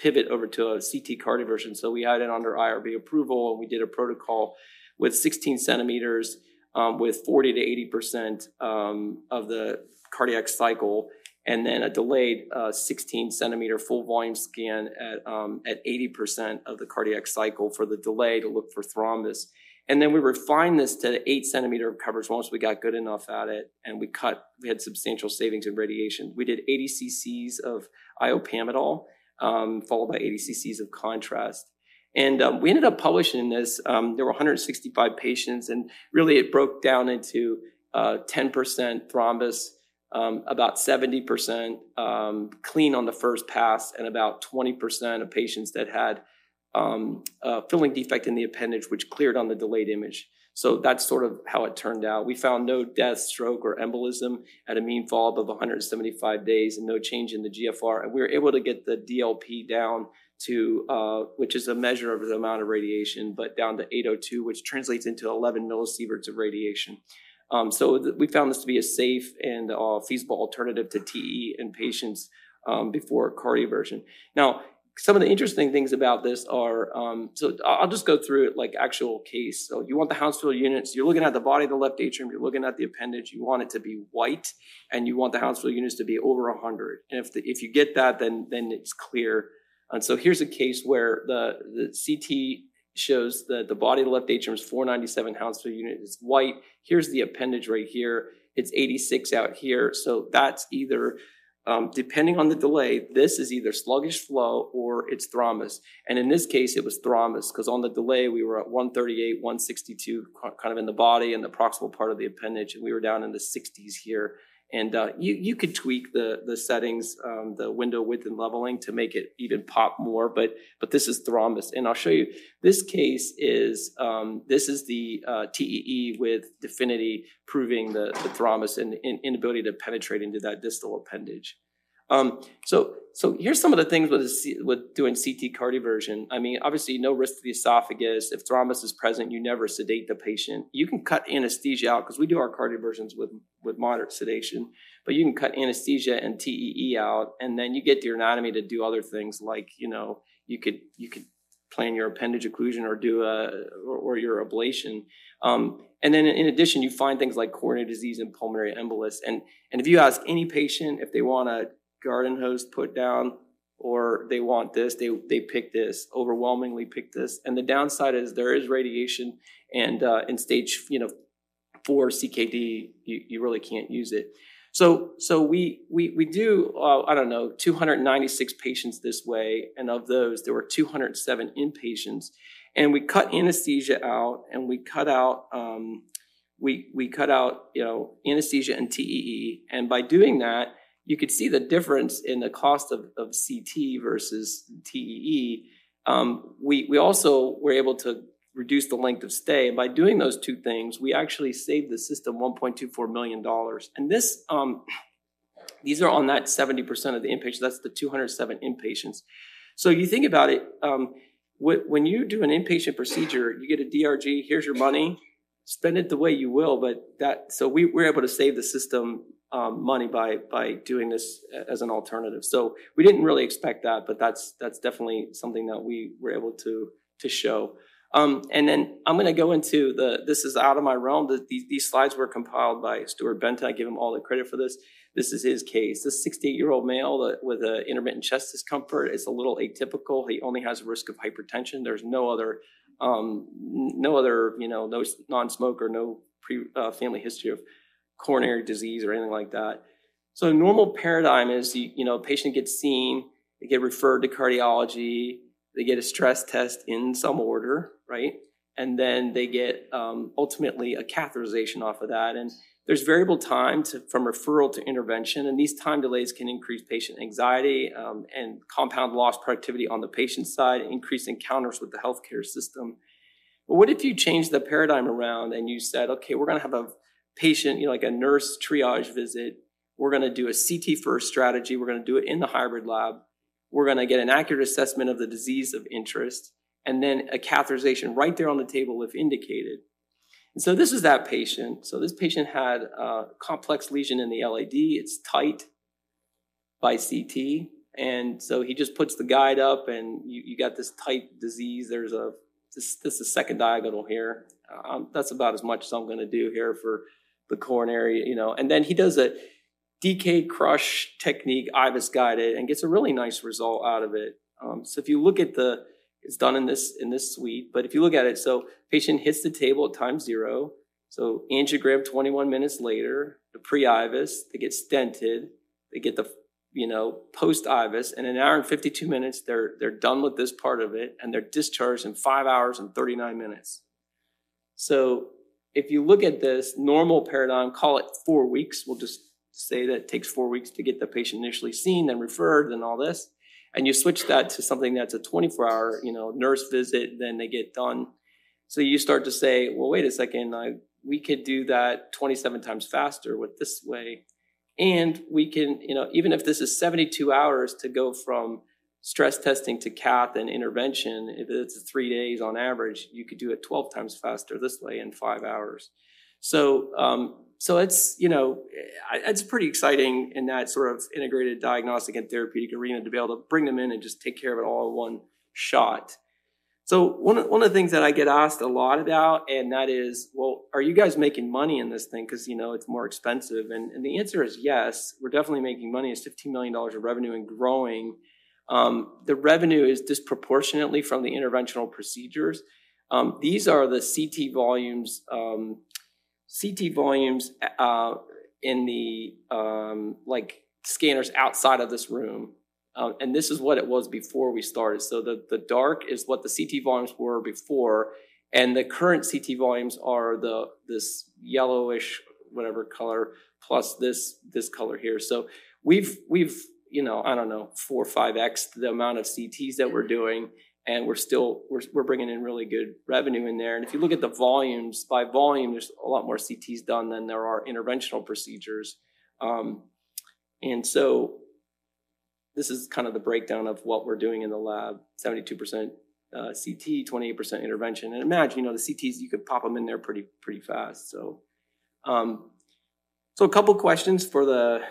pivot over to a CT cardioversion. So we had it under IRB approval and we did a protocol with 16 centimeters um, with 40 to 80 percent um, of the cardiac cycle and then a delayed uh, 16 centimeter full volume scan at, um, at 80% of the cardiac cycle for the delay to look for thrombus. And then we refined this to eight centimeter of coverage once we got good enough at it, and we cut. We had substantial savings in radiation. We did 80 cc's of iopamidol, um, followed by 80 cc's of contrast. And um, we ended up publishing this. Um, there were 165 patients, and really it broke down into uh, 10% thrombus, um, about 70% um, clean on the first pass, and about 20% of patients that had um, filling defect in the appendage, which cleared on the delayed image. So that's sort of how it turned out. We found no death, stroke, or embolism at a mean follow-up of 175 days and no change in the GFR. And we were able to get the DLP down to, uh, which is a measure of the amount of radiation, but down to 802, which translates into 11 millisieverts of radiation. Um, so th- we found this to be a safe and uh, feasible alternative to TE in patients um, before cardioversion. Now, some of the interesting things about this are um, so I'll just go through it like actual case. So you want the Hounsfield units, you're looking at the body of the left atrium, you're looking at the appendage, you want it to be white, and you want the Hounsfield units to be over 100. And if the, if you get that, then then it's clear. And so here's a case where the, the CT shows that the body of the left atrium is 497 Hounsfield unit is white. Here's the appendage right here. It's 86 out here. So that's either um, depending on the delay, this is either sluggish flow or it's thrombus. And in this case, it was thrombus because on the delay, we were at 138, 162, kind of in the body and the proximal part of the appendage, and we were down in the 60s here. And uh, you you could tweak the the settings, um, the window width and leveling to make it even pop more. But but this is thrombus, and I'll show you. This case is um, this is the uh, TEE with Definity proving the, the thrombus and, and inability to penetrate into that distal appendage. Um, so, so here's some of the things with, with doing CT cardioversion. I mean, obviously, no risk to the esophagus. If thrombus is present, you never sedate the patient. You can cut anesthesia out because we do our cardioversions with, with moderate sedation, but you can cut anesthesia and TEE out, and then you get your anatomy to do other things like, you know, you could you could plan your appendage occlusion or do a or, or your ablation. Um, and then in addition, you find things like coronary disease and pulmonary embolus. And and if you ask any patient if they want a garden hose put down or they want this, they, they pick this, overwhelmingly pick this. And the downside is there is radiation and uh, in stage, you know, four CKD, you, you really can't use it. So, so we, we, we do, uh, I don't know, 296 patients this way. And of those, there were 207 inpatients. And we cut anesthesia out and we cut out, um, we, we cut out, you know, anesthesia and TEE. And by doing that, you could see the difference in the cost of, of CT versus TEE. Um, we, we also were able to reduce the length of stay. And by doing those two things, we actually saved the system $1.24 million. And this, um, these are on that 70% of the inpatients. That's the 207 inpatients. So you think about it, um, when you do an inpatient procedure, you get a DRG, here's your money, spend it the way you will. But that, so we were able to save the system um, money by by doing this as an alternative. So we didn't really expect that, but that's that's definitely something that we were able to to show. Um, and then I'm going to go into the. This is out of my realm. The, these, these slides were compiled by Stuart Benton. I give him all the credit for this. This is his case. This 68 year old male with an intermittent chest discomfort is a little atypical. He only has a risk of hypertension. There's no other, um, no other, you know, no non-smoker, no pre uh, family history of coronary disease or anything like that. So normal paradigm is you, you know, patient gets seen, they get referred to cardiology, they get a stress test in some order, right? And then they get um, ultimately a catheterization off of that. And there's variable time to, from referral to intervention, and these time delays can increase patient anxiety um, and compound lost productivity on the patient side, increase encounters with the healthcare system. But what if you change the paradigm around and you said, okay, we're going to have a patient, you know, like a nurse triage visit. We're going to do a CT first strategy. We're going to do it in the hybrid lab. We're going to get an accurate assessment of the disease of interest and then a catheterization right there on the table if indicated. And so this is that patient. So this patient had a complex lesion in the LAD. It's tight by CT. And so he just puts the guide up and you, you got this tight disease. There's a, this, this is second diagonal here. Um, that's about as much as I'm going to do here for the coronary, you know. And then he does a DK crush technique, IVUS guided, and gets a really nice result out of it. Um, so if you look at the it's done in this in this suite. But if you look at it, so patient hits the table at time zero. So angiogram 21 minutes later, the pre-IVUS, they get stented, they get the you know post-IVUS, and an hour and 52 minutes, they're they're done with this part of it, and they're discharged in five hours and 39 minutes. So if you look at this normal paradigm, call it four weeks. We'll just say that it takes four weeks to get the patient initially seen, then referred, then all this. And you switch that to something that's a 24 hour you know nurse visit then they get done. So you start to say well wait a second we could do that 27 times faster with this way. And we can you know even if this is 72 hours to go from stress testing to cath and intervention if it's three days on average you could do it 12 times faster this way in five hours. So um, so it's you know it's pretty exciting in that sort of integrated diagnostic and therapeutic arena to be able to bring them in and just take care of it all in one shot. So one of, one of the things that I get asked a lot about, and that is, well, are you guys making money in this thing? Because you know it's more expensive, and, and the answer is yes. We're definitely making money. It's fifteen million dollars of revenue and growing. Um, the revenue is disproportionately from the interventional procedures. Um, these are the CT volumes um, CT volumes uh, in the um, like scanners outside of this room. Uh, and this is what it was before we started. So the, the dark is what the CT volumes were before, and the current CT volumes are the this yellowish whatever color plus this this color here. So we've we've you know I don't know four or five x the amount of CTs that we're doing, and we're still we're, we're bringing in really good revenue in there. And if you look at the volumes by volume there's a lot more cts done than there are interventional procedures. Um, and so this is kind of the breakdown of what we're doing in the lab. 72% uh, ct 28% intervention. And imagine you know the cts you could pop them in there pretty pretty fast. So um, so a couple questions for the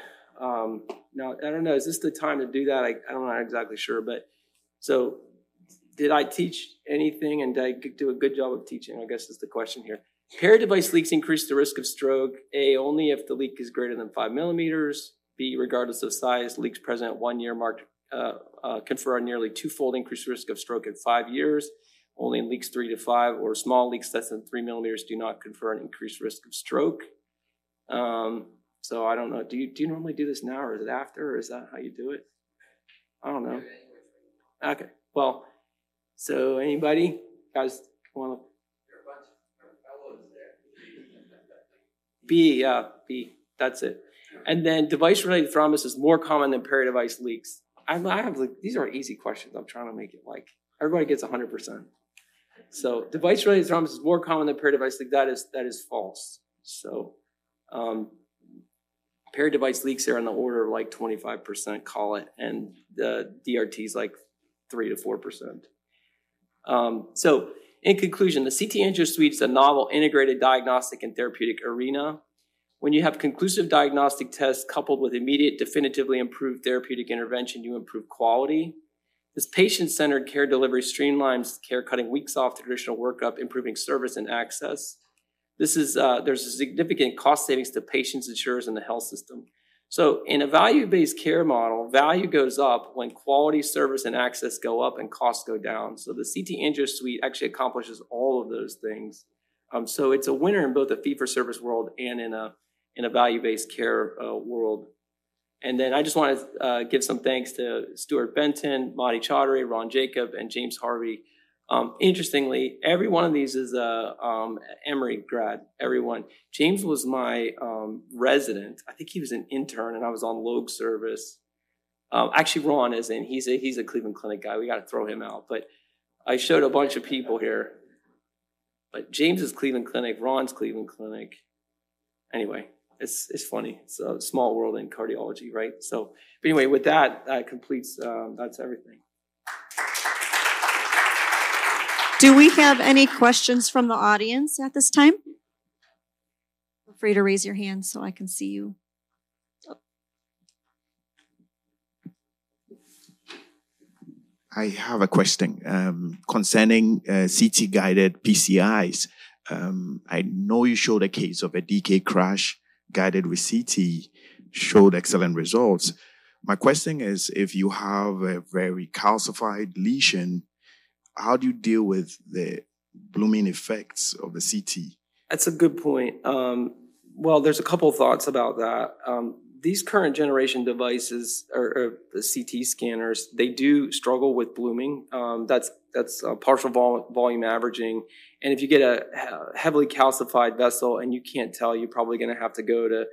um, now i don't know is this the time to do that? I, i'm not exactly sure but so did I teach anything and did I do a good job of teaching? I guess is the question here. Peri-device leaks increase the risk of stroke. A, only if the leak is greater than five millimeters. B, regardless of size, leaks present at one year marked uh, uh, confer a nearly twofold increased risk of stroke at five years. Only in leaks three to five or small leaks less than three millimeters do not confer an increased risk of stroke. Um, so I don't know. Do you do you normally do this now, or is it after, or is that how you do it? I don't know. Okay. Well, so anybody guys want to? B, yeah, B. That's it. And then device-related thrombus is more common than peri-device leaks. I, I have like these are easy questions. I'm trying to make it like everybody gets 100. percent So device-related thrombus is more common than peri-device leak. That is that is false. So um, peri-device leaks are in the order of like 25%, call it, and the DRT is like three to four percent. Um, so, in conclusion, the CT Angio Suite is a novel integrated diagnostic and therapeutic arena. When you have conclusive diagnostic tests coupled with immediate, definitively improved therapeutic intervention, you improve quality. This patient centered care delivery streamlines care, cutting weeks off traditional workup, improving service and access. This is, uh, there's a significant cost savings to patients, insurers, and the health system. So in a value-based care model, value goes up when quality, service, and access go up and costs go down. So the CT Angio Suite actually accomplishes all of those things. Um, so it's a winner in both the fee-for-service world and in a in a value-based care uh, world. And then I just want to uh, give some thanks to Stuart Benton, Monty Chaudhary, Ron Jacob, and James Harvey Um, interestingly, every one of these is a um, Emory grad. Everyone. James was my um, resident. I think he was an intern, and I was on Logue service. Um, actually, Ron is in. He's a he's a Cleveland Clinic guy. We got to throw him out. But I showed a bunch of people here. But James is Cleveland Clinic. Ron's Cleveland Clinic. Anyway, it's it's funny. It's a small world in cardiology, right? So, but anyway, with that, that completes. Um, that's everything. Do we have any questions from the audience at this time? Feel free to raise your hand so I can see you. I have a question um, concerning uh, CT guided PCIs. Um, I know you showed a case of a DK crush guided with CT, showed excellent results. My question is if you have a very calcified lesion, how do you deal with the blooming effects of the CT? That's a good point. Um, well, there's a couple thoughts about that. Um, these current generation devices or, or, the CT scanners, they do struggle with blooming. Um, that's that's partial vol- volume averaging, and if you get a heavily calcified vessel and you can't tell, you're probably going to have to go to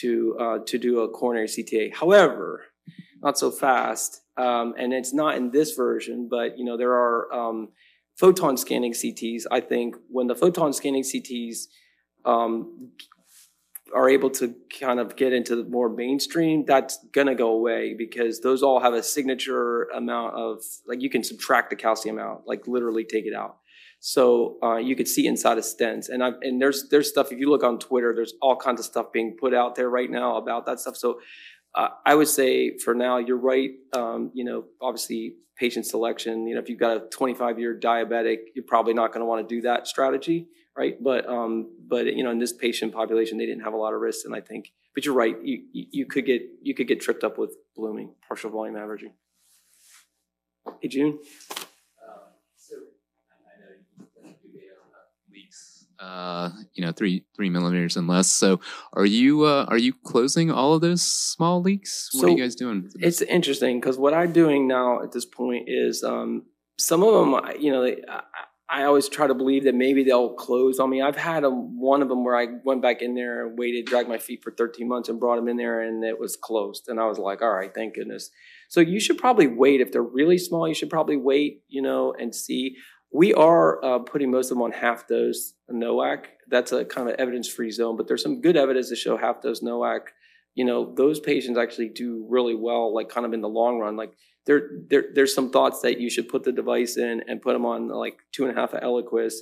to uh, to do a coronary CTA. However, not so fast, um, and it's not in this version, but you know there are um, photon scanning CTs. I think when the photon scanning CTs um, are able to kind of get into the more mainstream, that's gonna go away because those all have a signature amount of like you can subtract the calcium out, like literally take it out. So uh, you could see inside of stents, and I've, and there's there's stuff. If you look on Twitter, there's all kinds of stuff being put out there right now about that stuff. So uh, I would say for now, you're right. Um, you know, obviously patient selection. You know, if you've got a 25 year diabetic, you're probably not going to want to do that strategy right? But um, but you know, in this patient population, they didn't have a lot of risks, and I think. But you're right. You you could get you could get tripped up with blooming, partial volume averaging. Hey, June. Uh, you know, three three millimeters and less. So, are you uh, are you closing all of those small leaks? What so are you guys doing? It's interesting because what I'm doing now at this point is um, some of them, you know, they, I always try to believe that maybe they'll close on me. I've had a, one of them where I went back in there and waited, dragged my feet for 13 months and brought them in there and it was closed. And I was like, all right, thank goodness. So you should probably wait. If they're really small, you should probably wait, you know, and see. We are uh, putting most of them on half dose NOAC. That's a kind of evidence free zone, but there's some good evidence to show half dose NOAC. You know, those patients actually do really well, like kind of in the long run. Like there, there there's some thoughts that you should put the device in and put them on like two and a half of Eliquis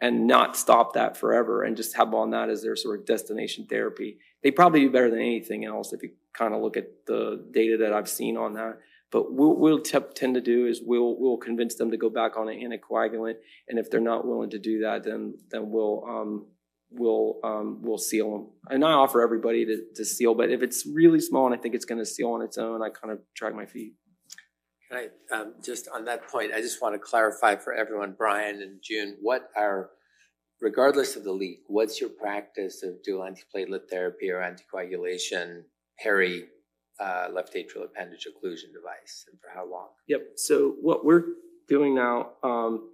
and not stop that forever and just have on that as their sort of destination therapy. They probably do better than anything else if you kind of look at the data that I've seen on that. But what we'll t- tend to do is we'll we'll convince them to go back on an anticoagulant, and if they're not willing to do that, then then we'll um, we'll um, we'll seal them. And I offer everybody to, to seal, but if it's really small and I think it's going to seal on its own, I kind of drag my feet. Right. Um, just on that point, I just want to clarify for everyone, Brian and June, what are, regardless of the leak, what's your practice of dual antiplatelet therapy or anticoagulation peri uh, left atrial appendage occlusion device, and for how long? Yep. So what we're doing now, um,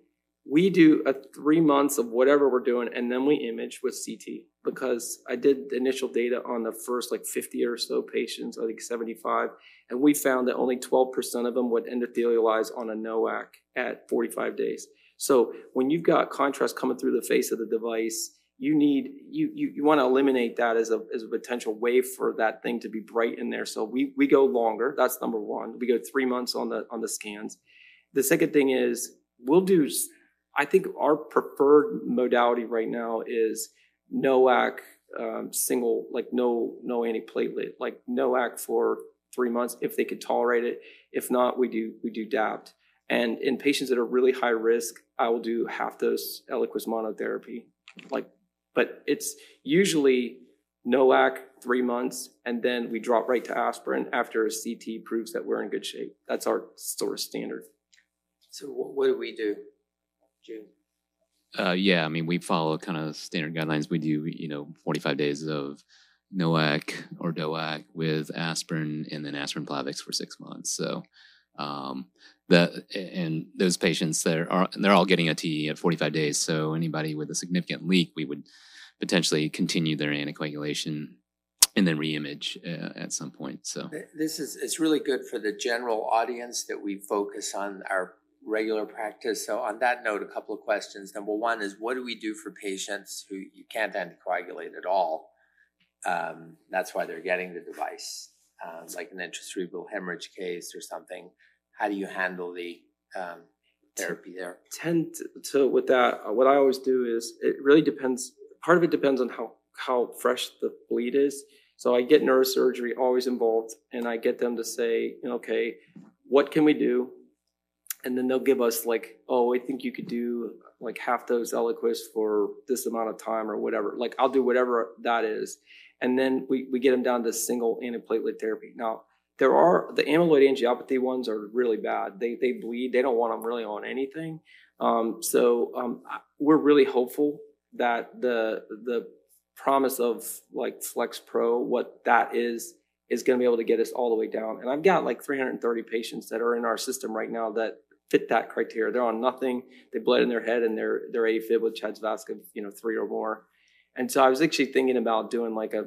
we do a three months of whatever we're doing, and then we image with CT because I did initial data on the first like 50 or so patients, I think 75, and we found that only 12% of them would endothelialize on a NOAC at 45 days. So when you've got contrast coming through the face of the device, you need you you, you want to eliminate that as a as a potential way for that thing to be bright in there. So we we go longer. That's number one. We go three months on the on the scans. The second thing is we'll do. I think our preferred modality right now is NOAC um, single, like no no antiplatelet, like NOAC for three months if they could tolerate it. If not, we do we do DAPT. And in patients that are really high risk, I will do half dose Eliquis monotherapy. Like, but it's usually NOAC three months, and then we drop right to aspirin after a CT proves that we're in good shape. That's our sort of standard. So what do we do, June? Uh, yeah, I mean, we follow kind of standard guidelines. We do, you know, 45 days of NOAC or DOAC with aspirin and then aspirin Plavix for six months. So Um, the and those patients that are they're all getting a TE at 45 days. So anybody with a significant leak, we would potentially continue their anticoagulation and then reimage uh, at some point. So This is, it's really good for the general audience that we focus on our regular practice. So on that note, a couple of questions. Number one is what do we do for patients who you can't anticoagulate at all? Um, that's why they're getting the device, um, like an intracerebral hemorrhage case or something. How do you handle the um, therapy there? tend to, to with that what i always do is it really depends part of it depends on how how fresh the bleed is so i get neurosurgery always involved and i get them to say okay what can we do and then they'll give us like oh i think you could do like half those eliquis for this amount of time or whatever like i'll do whatever that is and then we, we get them down to single antiplatelet therapy now there are the amyloid angiopathy ones are really bad. They they bleed. They don't want them really on anything. Um, so um, we're really hopeful that the the promise of like Flex Pro, what that is, is going to be able to get us all the way down. And I've got like 330 patients that are in our system right now that fit that criteria. They're on nothing. They bled in their head and they're they're AFib with CHA2DS2-VASc, you know, three or more. And so I was actually thinking about doing like a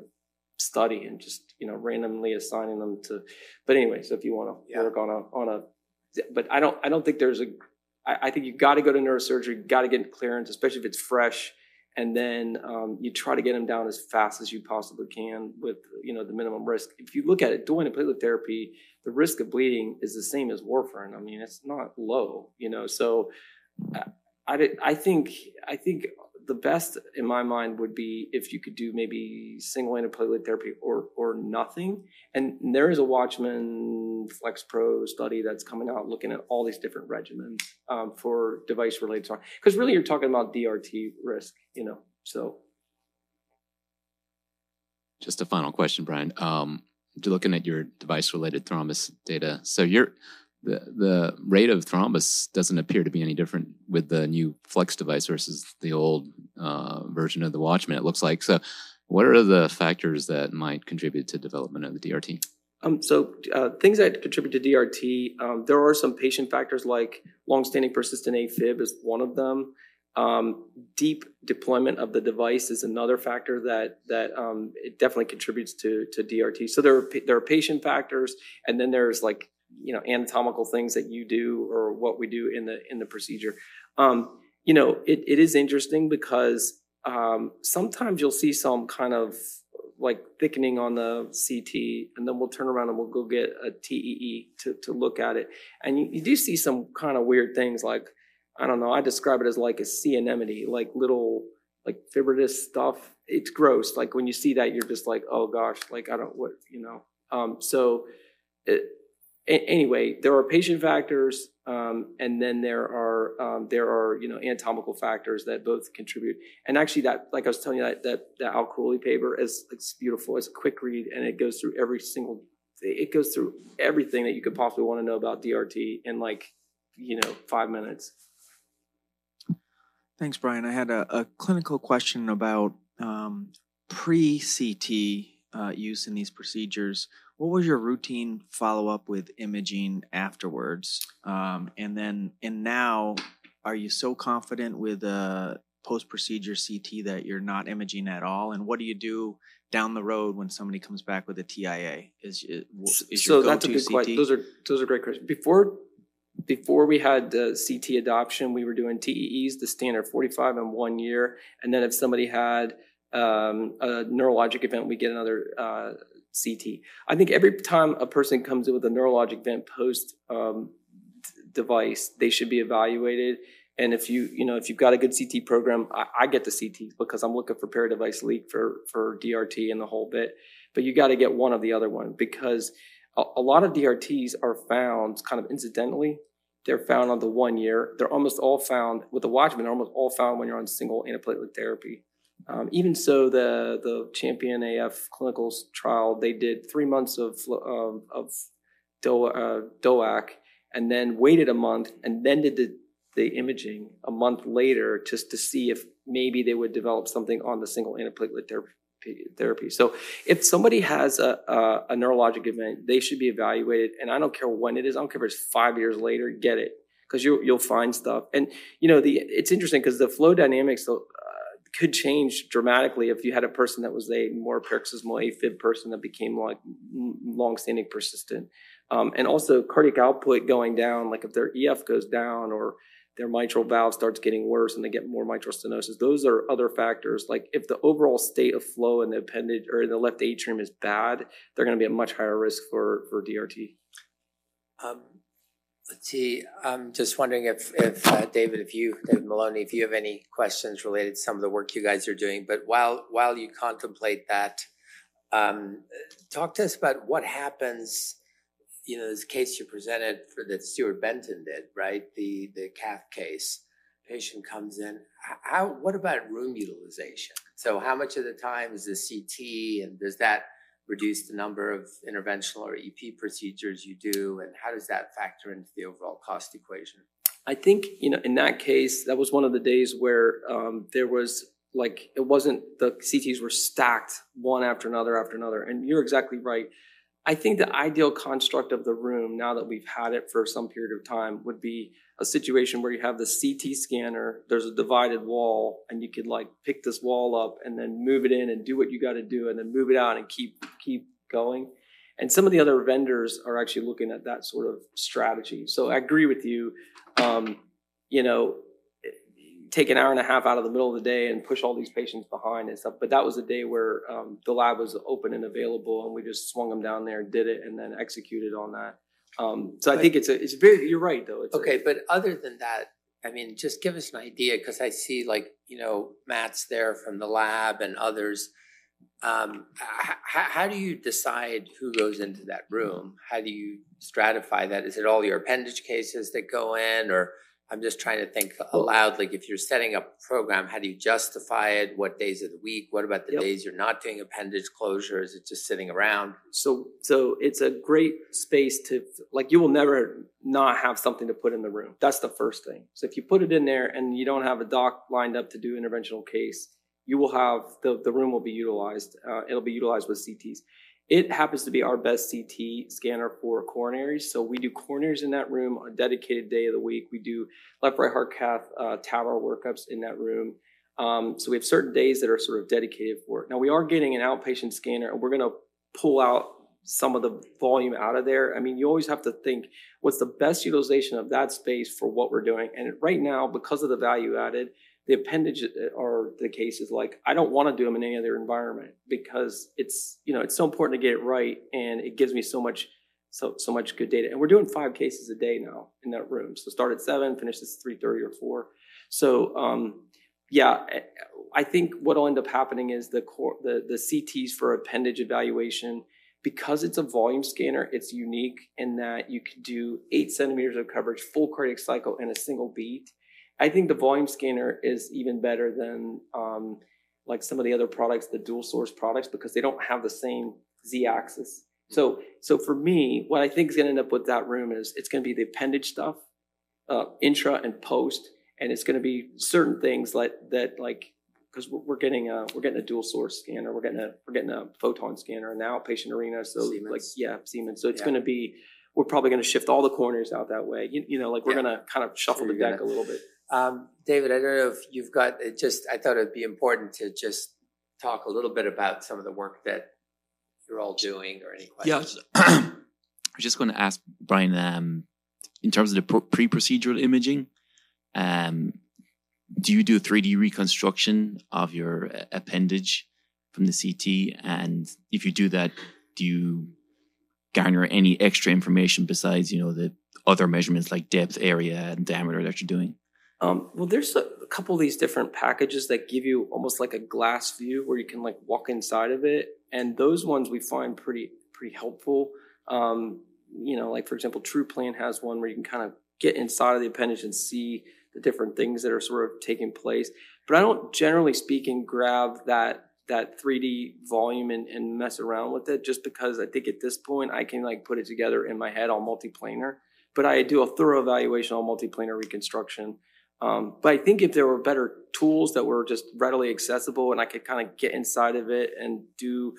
study and just you know randomly assigning them to but anyway so if you want to Yeah. work on a on a but i don't i don't think there's a i, I think you've got to go to neurosurgery got to get clearance especially if it's fresh and then um, you try to get them down as fast as you possibly can with you know the minimum risk. If you look at it doing a platelet therapy the risk of bleeding is the same as warfarin. I mean it's not low you know so I, I, did- I think I think the best in my mind would be if you could do maybe single antiplatelet therapy or or nothing. And there is a Watchman Flex Pro study that's coming out looking at all these different regimens um, for device related trauma. Because really, you're talking about DRT risk, you know. So just a final question, Brian. Um, looking at your device-related thrombus data, so your the the rate of thrombus doesn't appear to be any different with the new Flex device versus the old uh, version of the Watchman. It looks like so. What are the factors that might contribute to development of the DRT? Um, so uh, things that contribute to DRT, um, there are some patient factors like longstanding persistent AFib is one of them. Um, deep deployment of the device is another factor that that um, it definitely contributes to to DRT. So there are there are patient factors, and then there's like you know anatomical things that you do or what we do in the in the procedure. Um, you know, it, it is interesting because um, sometimes you'll see some kind of like thickening on the CT, and then we'll turn around and we'll go get a TEE to, to look at it. And you, you do see some kind of weird things like, I don't know, I describe it as like a sea anemone, like little like fibritous stuff. It's gross. Like when you see that, you're just like, oh gosh, like I don't what you know. Um, so it, a- anyway, there are patient factors, um, and then there are um, there are you know anatomical factors that both contribute. And actually, that like I was telling you, that that that Alkhouli paper is it's beautiful. It's a quick read, and it goes through every single. It goes through everything that you could possibly want to know about DRT in like you know five minutes. Thanks, Brian. I had a, a clinical question about um, pre CT uh, use in these procedures. What was your routine follow up with imaging afterwards? Um, and then, and now, are you so confident with a post procedure CT that you're not imaging at all? And what do you do down the road when somebody comes back with a TIA? Is, is, is so that's a good question. Those are those are great questions. Before before we had the CT adoption, we were doing TEEs, the standard 45 in one year, and then if somebody had um, a neurologic event, we get another uh, CT. I think every time a person comes in with a neurologic vent post um, d- device, they should be evaluated. And if you, you know, if you've got a good CT program, I, I get the CT because I'm looking for peri-device leak for for DRT and the whole bit. But you got to get one of the other one because a, a lot of DRTs are found kind of incidentally. They're found on the one year. They're almost all found with the Watchman. They're almost all found when you're on single antiplatelet therapy. Um, even so, the the Champion AF clinical trial, they did three months of um, of Do, uh, DOAC, and then waited a month, and then did the the imaging a month later, just to see if maybe they would develop something on the single antiplatelet therapy therapy. So if somebody has a, a, a neurologic event, they should be evaluated. And I don't care when it is. I don't care if it's five years later. Get it because you'll you'll find stuff. And you know the it's interesting because the flow dynamics could change dramatically if you had a person that was a more paroxysmal AFib person that became like long-standing persistent, um, and also cardiac output going down. Like if their EF goes down or their mitral valve starts getting worse and they get more mitral stenosis. Those are other factors. Like if the overall state of flow in the appendage or in the left atrium is bad, they're going to be at much higher risk for for DRT. Um, see. I'm just wondering if, if uh, David, if you, David Maloney, if you have any questions related to some of the work you guys are doing. But while while you contemplate that, um, talk to us about what happens. You know, this case you presented for that Stuart Benton did, right? The the cath case. Patient comes in. How? What about room utilization? So, how much of the time is the CT, and does that reduce the number of interventional or EP procedures you do, and how does that factor into the overall cost equation? I think you know in that case that was one of the days where um, there was like it wasn't the CTs were stacked one after another after another, and you're exactly right. I think the ideal construct of the room, now that we've had it for some period of time, would be a situation where you have the CT scanner, there's a divided wall, and you could like pick this wall up and then move it in and do what you got to do, and then move it out and keep keep going. And some of the other vendors are actually looking at that sort of strategy. So I agree with you. Um, you know, take an hour and a half out of the middle of the day and push all these patients behind and stuff. But that was a day where um, the lab was open and available, and we just swung them down there, and did it, and then executed on that. Um, so I think it's a, it's very. You're right, though. It's a- Okay, but other than that, I mean, just give us an idea because I see like you know Matt's there from the lab and others. Um, h- how do you decide who goes into that room? How do you stratify that? Is it all your appendage cases that go in, or I'm just trying to think aloud. Like if you're setting up a program, how do you justify it? What days of the week? What about the Yep. days you're not doing appendage closure? Is it just sitting around? so so it's a great space to like you will never not have something to put in the room that's the first thing so if you put it in there and you don't have a doc lined up to do interventional case you will have the, the room will be utilized uh, it'll be utilized with cts it happens to be our best ct scanner for coronaries so we do coronaries in that room on a dedicated day of the week we do left right heart cath uh, tower workups in that room um, so we have certain days that are sort of dedicated for it now we are getting an outpatient scanner and we're going to pull out some of the volume out of there. I mean, you always have to think what's the best utilization of that space for what we're doing. And right now, because of the value added, the appendage uh, or the case is like, I don't want to do them in any other environment because it's, you know, it's so important to get it right. And it gives me so much, so, so much good data. And we're doing five cases a day now in that room. So start at seven, finish at 3.30 or four. So, um, yeah, I think what'll end up happening is the core, the, the CTs for appendage evaluation, because it's a volume scanner, it's unique in that you could do eight centimeters of coverage, full cardiac cycle in a single beat. I think the volume scanner is even better than um, like some of the other products, the dual source products, because they don't have the same Z axis. So, so for me, what I think is going to end up with that room is it's going to be the appendage stuff, uh, intra and post, and it's going to be certain things like that, like because we're, we're getting a we're getting a dual source scanner, we're getting a we're getting a photon scanner in the outpatient arena. So like yeah, Siemens. So it's Yeah. going to be we're probably going to shift all the corners out that way. You, you know, like we're Yeah. going to kind of shuffle So the deck a little bit. Um, David, I don't know if you've got it just, I thought it'd be important to just talk a little bit about some of the work that you're all doing or any Yeah, I questions. was I was just going to ask Brian, um, in terms of the pre-procedural imaging, um, do you do a 3D reconstruction of your uh, appendage from the CT? And if you do that, do you garner any extra information besides, you know, the other measurements like depth, area, and diameter that you're doing? Um, well, there's a, a couple of these different packages that give you almost like a glass view where you can like walk inside of it, and those ones we find pretty pretty helpful. Um, you know, like for example, TruePlan has one where you can kind of get inside of the appendage and see the different things that are sort of taking place. But I don't, generally speaking, grab that that 3D volume and, and mess around with it just because I think at this point I can like put it together in my head on multiplanar. But I do a thorough evaluation on multiplanar reconstruction Um, but I think if there were better tools that were just readily accessible and I could kind of get inside of it and do,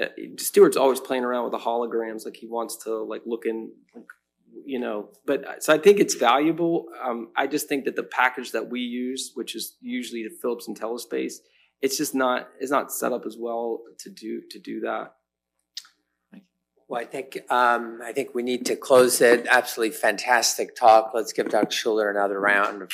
uh, Stuart's always playing around with the holograms, like he wants to like look in, you know. But uh, so I think it's valuable. Um, I just think that the package that we use, which is usually the Philips IntelliSpace, it's just not it's not set up as well to do to do that. Well, I think um, I think we need to close it. Absolutely fantastic talk. Let's give Dr. Schuler another round.